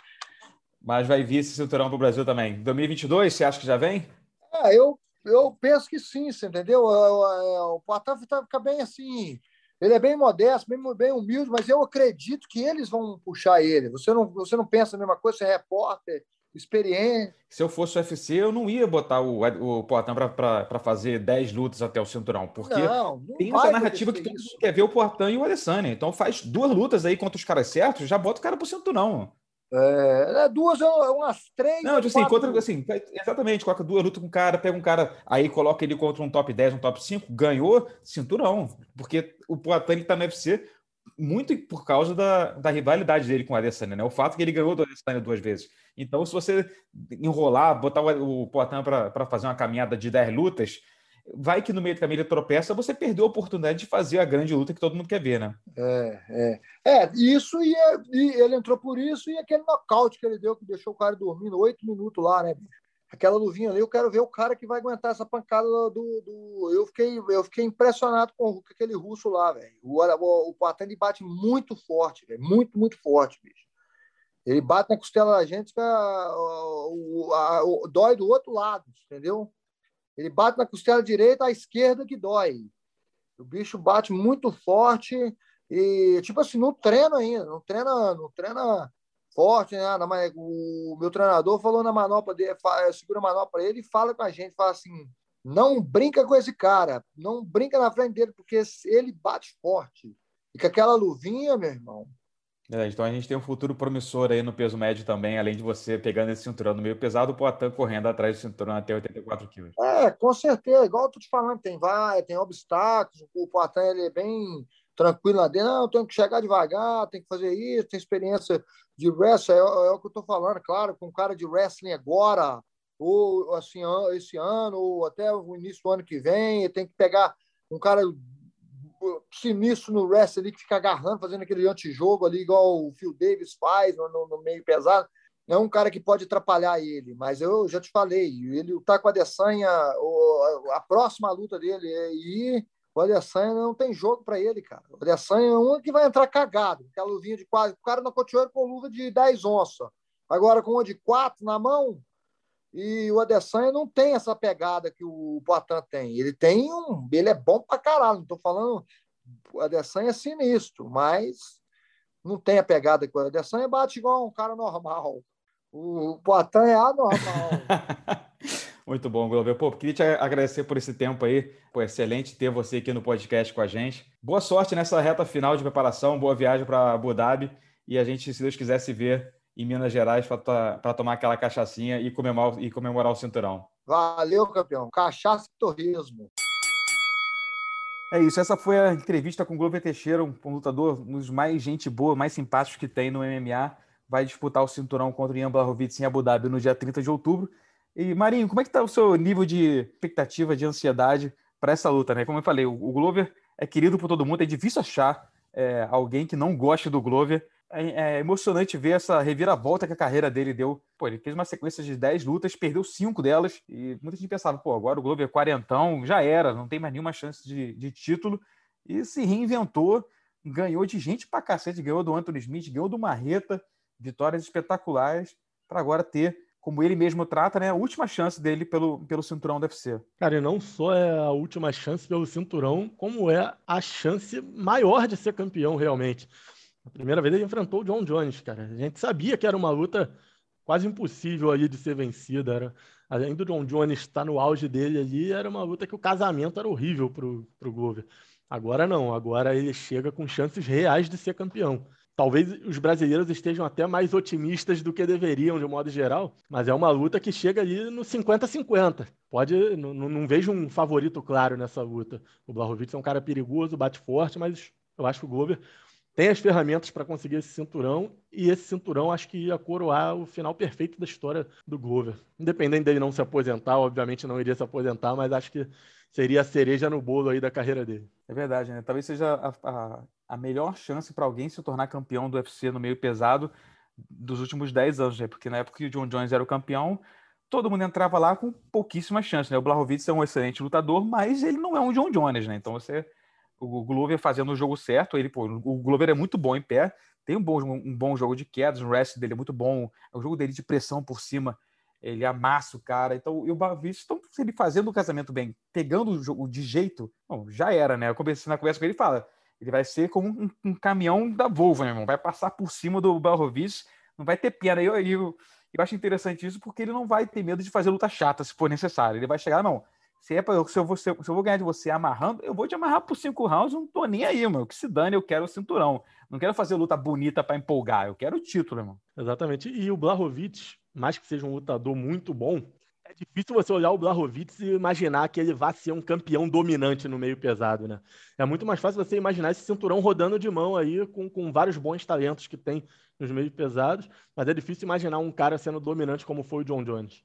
Mas vai vir esse cinturão para o Brasil também. 2022, você acha que já vem? É, eu, eu penso que sim, você entendeu? O Poitin fica bem assim. Ele é bem modesto, bem, bem humilde, mas eu acredito que eles vão puxar ele. Você não, você não pensa a mesma coisa, você é repórter, experiente. Se eu fosse o UFC, eu não ia botar o, o Poatan para fazer 10 lutas até o cinturão, porque não, não tem essa narrativa que todo mundo quer ver o Poatan e o Adesanya. Então faz duas lutas aí contra os caras certos, já bota o cara pro cinturão. É, é duas, umas três. Não, tipo assim, contra, assim, exatamente, coloca duas lutas com o cara, pega um cara, aí coloca ele contra um top 10, um top 5, ganhou, cinturão. Porque o Poatan tá no UFC muito por causa da, da rivalidade dele com o Adesanya, né? O fato que ele ganhou do Adesanya duas vezes. Então, se você enrolar, botar o, o Poatan para fazer uma caminhada de 10 lutas, vai que no meio do caminho ele tropeça, você perdeu a oportunidade de fazer a grande luta que todo mundo quer ver, né? É, é. É, isso e, e ele entrou por isso e aquele nocaute que ele deu, que deixou o cara dormindo oito minutos lá, né, Aquela luvinha ali, eu quero ver o cara que vai aguentar essa pancada do. do... Eu, fiquei, eu fiquei impressionado com aquele russo lá, velho. O, o, o bate muito forte, velho. Muito, muito forte, bicho. Ele bate na costela da gente, a, a, o, dói do outro lado, entendeu? Ele bate na costela direita, à esquerda que dói. O bicho bate muito forte e, tipo assim, não treina ainda, não treina, não treina forte, né? O meu treinador falou na manopla dele, segura a manopla ele e fala com a gente, fala assim, não brinca com esse cara, não brinca na frente dele, porque ele bate forte. E com aquela luvinha, meu irmão, é, então a gente tem um futuro promissor aí no peso médio também, além de você pegando esse cinturão no meio pesado, o Poatan correndo atrás do cinturão até 84 quilos. É, com certeza. Igual eu tô te falando, tem vai, tem obstáculos, o Poatan ele é bem tranquilo lá dentro. Não, tenho que chegar devagar, tem que fazer isso, tem experiência de wrestling, é, é o que eu tô falando, claro, com um cara de wrestling agora, ou assim, esse ano, ou até o início do ano que vem, tem que pegar um cara sinistro no wrestling ali, que fica agarrando, fazendo aquele antijogo ali, igual o Phil Davis faz no, no, meio pesado. É um cara que pode atrapalhar ele, mas eu já te falei, ele tá com a Adesanya, a próxima luta dele e o Adesanya não tem jogo para ele, cara. O Adesanya é um que vai entrar cagado, aquela luvinha de quase, o cara no coteiro com luva de 10 onças. Agora com uma de 4 na mão, e o Adesanya não tem essa pegada que o Poitin tem. Ele tem um. Ele é bom pra caralho. Não tô falando. O Adesanya é sinistro, mas não tem a pegada que o Adesanya bate igual um cara normal. O Poitin é anormal. Muito bom, Glover. Pô, queria te agradecer por esse tempo aí. Pô, excelente ter você aqui no podcast com a gente. Boa sorte nessa reta final de preparação. Boa viagem para Abu Dhabi. E a gente, se Deus quiser, se ver em Minas Gerais para tomar aquela cachaçinha e comemorar, e comemorar o cinturão. Valeu, campeão. Cachaça e torresmo. É isso, essa foi a entrevista com o Glover Teixeira, um, lutador, um dos mais gente boa, mais simpáticos que tem no MMA. Vai disputar o cinturão contra o Ian Blachowicz em Abu Dhabi no dia 30 de outubro. E, Marinho, como é que está o seu nível de expectativa, de ansiedade para essa luta? Né? Como eu falei, o, o Glover é querido por todo mundo, é difícil achar é, alguém que não goste do Glover é, é, emocionante ver essa reviravolta que a carreira dele deu. Pô, ele fez uma sequência de 10 lutas, perdeu 5 delas, e muita gente pensava, pô, agora o Glover é quarentão, já era, não tem mais nenhuma chance de, de título, e se reinventou, ganhou de gente pra cacete, ganhou do Anthony Smith, ganhou do Marreta, vitórias espetaculares, para agora ter, como ele mesmo trata, né, a última chance dele pelo, pelo cinturão do UFC. Cara, e não só é a última chance pelo cinturão, como é a chance maior de ser campeão realmente. A primeira vez ele enfrentou o John Jones, cara. A gente sabia que era uma luta quase impossível ali de ser vencida. Era, além do John Jones estar no auge dele ali, era uma luta que o casamento era horrível pro, pro Glover. Agora não, agora ele chega com chances reais de ser campeão. Talvez os brasileiros estejam até mais otimistas do que deveriam, de modo geral, mas é uma luta que chega ali no 50-50. Pode, não, não, vejo um favorito claro nessa luta. O Blachowicz é um cara perigoso, bate forte, mas eu acho que o Glover tem as ferramentas para conseguir esse cinturão e esse cinturão acho que ia coroar o final perfeito da história do Glover. Independente dele não se aposentar, obviamente não iria se aposentar, mas acho que seria a cereja no bolo aí da carreira dele. É verdade, né? Talvez seja a, a, a melhor chance para alguém se tornar campeão do UFC no meio pesado dos últimos 10 anos, né? Porque na época que o John Jones era o campeão, todo mundo entrava lá com pouquíssimas chances, né? O Blachowicz é um excelente lutador, mas ele não é um John Jones, né? Então você o Glover fazendo o jogo certo. Ele, pô, o Glover é muito bom em pé, tem um bom, um bom jogo de quedas, o rest dele é muito bom, o jogo dele de pressão por cima, ele amassa o cara. Então, e o Bavis, então, ele fazendo o casamento bem, pegando o jogo de jeito, bom, já era, né? Eu comecei na conversa com ele e fala: Ele vai ser como um, um caminhão da Volvo, meu irmão. Vai passar por cima do Blachowicz, não vai ter pena. Eu, eu, eu acho interessante isso porque ele não vai ter medo de fazer luta chata se for necessário. Ele vai chegar, não. Se, é pra, se, eu vou, se, eu, vou ganhar de você amarrando, eu vou te amarrar por cinco rounds, não tô nem aí, meu. Que se dane, eu quero o cinturão. Não quero fazer luta bonita para empolgar, eu quero o título, irmão. Exatamente. E o Blachowicz, mais que seja um lutador muito bom, é difícil você olhar o Blachowicz e imaginar que ele vá ser um campeão dominante no meio pesado, né? É muito mais fácil você imaginar esse cinturão rodando de mão aí com, com vários bons talentos que tem nos meios pesados, mas é difícil imaginar um cara sendo dominante como foi o John Jones.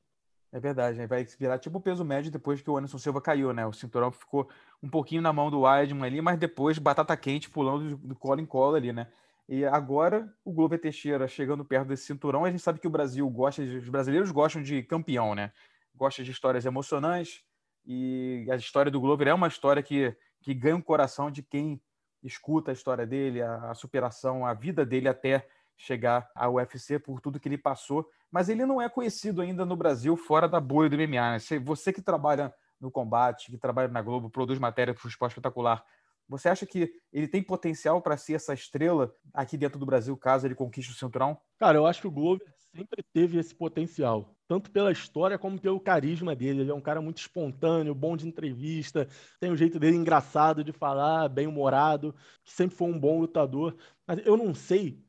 É verdade, né? vai virar tipo o peso médio depois que o Anderson Silva caiu, né? O cinturão ficou um pouquinho na mão do Weidman ali, mas depois batata quente pulando do colo em colo ali, né? E agora o Glover Teixeira chegando perto desse cinturão, a gente sabe que o Brasil gosta, os brasileiros gostam de campeão, né? Gosta de histórias emocionantes e a história do Glover é uma história que, que ganha o coração de quem escuta a história dele, a, a superação, a vida dele até chegar ao UFC por tudo que ele passou. Mas ele não é conhecido ainda no Brasil fora da bolha do MMA. Né? Você que trabalha no combate, que trabalha na Globo, produz matéria para o esporte espetacular, você acha que ele tem potencial para ser essa estrela aqui dentro do Brasil, caso ele conquiste o cinturão? Cara, eu acho que o Glover sempre teve esse potencial, tanto pela história como pelo carisma dele. Ele é um cara muito espontâneo, bom de entrevista, tem um jeito dele engraçado de falar, bem-humorado, sempre foi um bom lutador. Mas eu não sei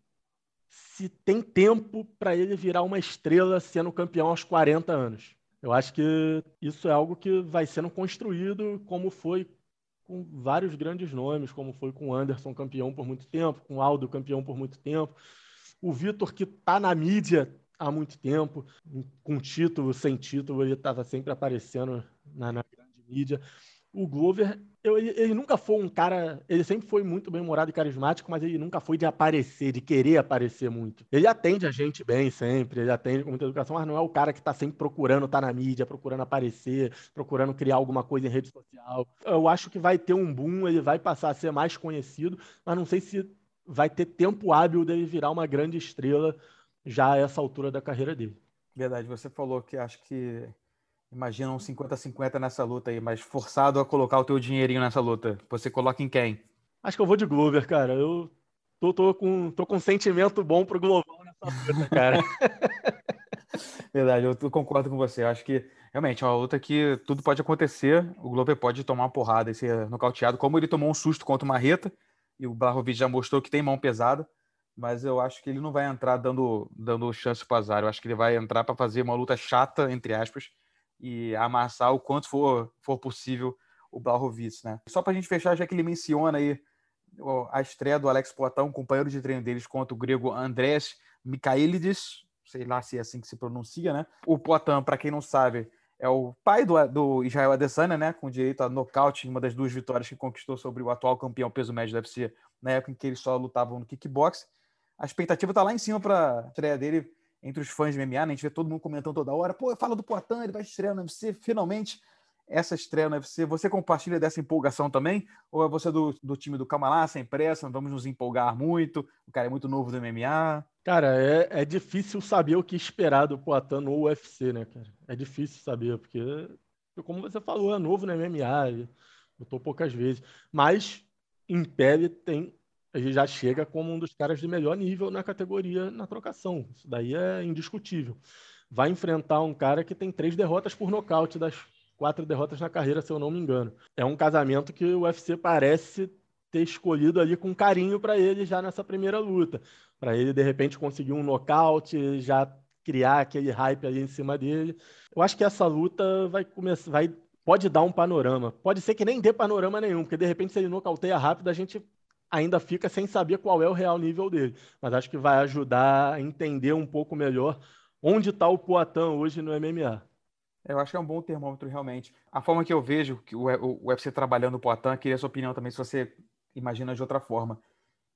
se tem tempo para ele virar uma estrela sendo campeão aos 40 anos. Eu acho que isso é algo que vai sendo construído como foi com vários grandes nomes, como foi com Anderson campeão por muito tempo, com Aldo campeão por muito tempo, o Vitor que está na mídia há muito tempo, com título, sem título, ele estava sempre aparecendo na, na grande mídia. O Glover eu, ele, ele, nunca foi um cara. Ele sempre foi muito bem-humorado e carismático, mas ele nunca foi de aparecer, de querer aparecer muito. Ele atende a gente bem sempre, ele atende com muita educação, mas não é o cara que está sempre procurando estar tá na mídia, procurando aparecer, procurando criar alguma coisa em rede social. Eu acho que vai ter um boom, ele vai passar a ser mais conhecido, mas não sei se vai ter tempo hábil dele virar uma grande estrela já a essa altura da carreira dele. Verdade, você falou que acho que Imagina um 50-50 nessa luta aí, mas forçado a colocar o teu dinheirinho nessa luta. Você coloca em quem? Acho que eu vou de Glover, cara. Eu tô, tô, com, tô com um sentimento bom pro Global nessa luta, cara. Verdade, eu concordo com você. Eu acho que realmente é uma luta que tudo pode acontecer. O Glover pode tomar uma porrada e ser nocauteado, como ele tomou um susto contra o Marreta, e o Blahovic já mostrou que tem mão pesada, mas eu acho que ele não vai entrar dando, dando chance para azar. Eu acho que ele vai entrar para fazer uma luta chata, entre aspas, e amassar o quanto for, for possível o Blachowicz, né? Só para a gente fechar, já que ele menciona aí a estreia do Alex Poitin, companheiro de treino deles contra o grego Andrés Mikhailidis, sei lá se é assim que se pronuncia, né? O Poitin, para quem não sabe, é o pai do, do Israel Adesanya, né? Com direito a nocaute em uma das duas vitórias que conquistou sobre o atual campeão peso médio do UFC, na época em que eles só lutavam no kickbox. A expectativa tá lá em cima para estreia dele entre os fãs de MMA, né? a gente vê todo mundo comentando toda hora, pô, fala do Poitin, ele vai estrear no UFC, finalmente essa estreia no UFC. Você compartilha dessa empolgação também? Ou é você do, do time do Camalá, sem pressa, vamos nos empolgar muito, o cara é muito novo do MMA? Cara, é, é difícil saber o que esperar do Poitin no UFC, né, cara? É difícil saber, porque, como você falou, é novo no MMA, lutou poucas vezes, mas em pele tem ele já chega como um dos caras de melhor nível na categoria na trocação. Isso daí é indiscutível. Vai enfrentar um cara que tem três derrotas por nocaute das quatro derrotas na carreira, se eu não me engano. É um casamento que o UFC parece ter escolhido ali com carinho para ele já nessa primeira luta. Para ele, de repente, conseguir um nocaute, já criar aquele hype ali em cima dele. Eu acho que essa luta vai começar, vai pode dar um panorama. Pode ser que nem dê panorama nenhum, porque de repente se ele nocauteia rápido, a gente ainda fica sem saber qual é o real nível dele. Mas acho que vai ajudar a entender um pouco melhor onde está o Poitin hoje no MMA. Eu acho que é um bom termômetro, realmente. A forma que eu vejo que o UFC trabalhando o Poitin, queria a sua opinião também, se você imagina de outra forma.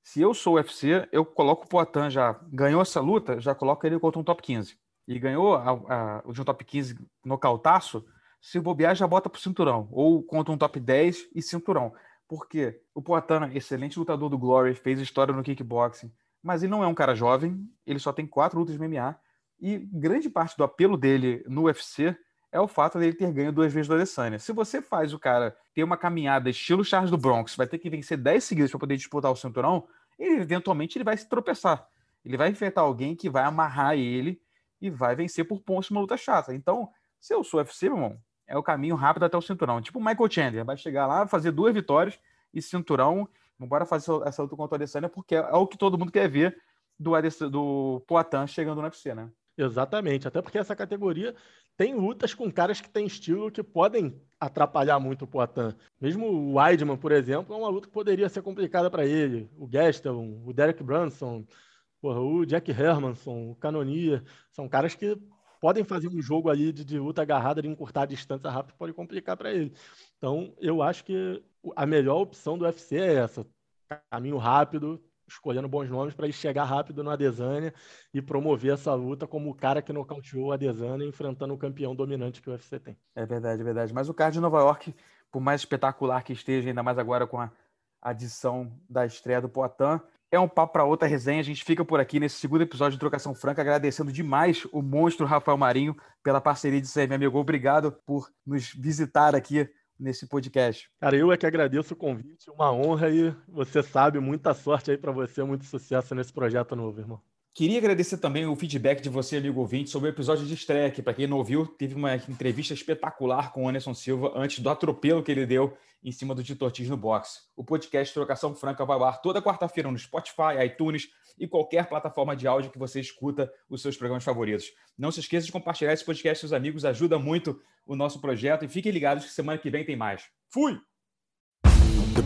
Se eu sou UFC, eu coloco o Poitin já, ganhou essa luta, já coloco ele contra um top 15. E ganhou a, o de um top 15 nocautaço, se bobear, já bota pro cinturão. Ou contra um top 10 e cinturão. Porque o Poatan, excelente lutador do Glory, fez história no kickboxing, mas ele não é um cara jovem, ele só tem quatro lutas de MMA, e grande parte do apelo dele no UFC é o fato dele ter ganho duas vezes do Adesanya. Se você faz o cara ter uma caminhada estilo Charles do Bronx, vai ter que vencer 10 seguidas para poder disputar o cinturão, ele eventualmente ele vai se tropeçar. Ele vai enfrentar alguém que vai amarrar ele e vai vencer por pontos uma luta chata. Então, se eu sou UFC, meu irmão, é o caminho rápido até o cinturão. Tipo o Michael Chandler, vai chegar lá, fazer duas vitórias e cinturão. Vamos fazer essa luta contra o Adesanya, porque é o que todo mundo quer ver do, do Poatan chegando no UFC, né? Exatamente, até porque essa categoria tem lutas com caras que têm estilo que podem atrapalhar muito o Poatan. Mesmo o Weidman, por exemplo, é uma luta que poderia ser complicada para ele. O Gastelum, o Derek Brunson, porra, o Jack Hermanson, o Canonia, são caras que podem fazer um jogo ali de, de luta agarrada, de encurtar a distância rápido, pode complicar para ele. Então, eu acho que a melhor opção do UFC é essa: caminho rápido, escolhendo bons nomes para chegar rápido no Adesanya e promover essa luta como o cara que nocauteou o Adesanya enfrentando o campeão dominante que o UFC tem. É verdade, é verdade. Mas o card de Nova York, por mais espetacular que esteja, ainda mais agora com a adição da estreia do Poitin, é um papo para outra resenha. A gente fica por aqui nesse segundo episódio de Trocação Franca, agradecendo demais o monstro Rafael Marinho pela parceria de ser meu amigo. Obrigado por nos visitar aqui nesse podcast. Cara, eu é que agradeço o convite, uma honra e você sabe, muita sorte aí para você, muito sucesso nesse projeto novo, irmão. Queria agradecer também o feedback de você, amigo ouvinte, sobre o episódio de estreia, que para quem não ouviu, teve uma entrevista espetacular com o Anderson Silva antes do atropelo que ele deu em cima do Tito no boxe. O podcast Trocação Franca vai ao ar toda quarta-feira no Spotify, iTunes e qualquer plataforma de áudio que você escuta os seus programas favoritos. Não se esqueça de compartilhar esse podcast com seus amigos, ajuda muito o nosso projeto e fiquem ligados que semana que vem tem mais. Fui!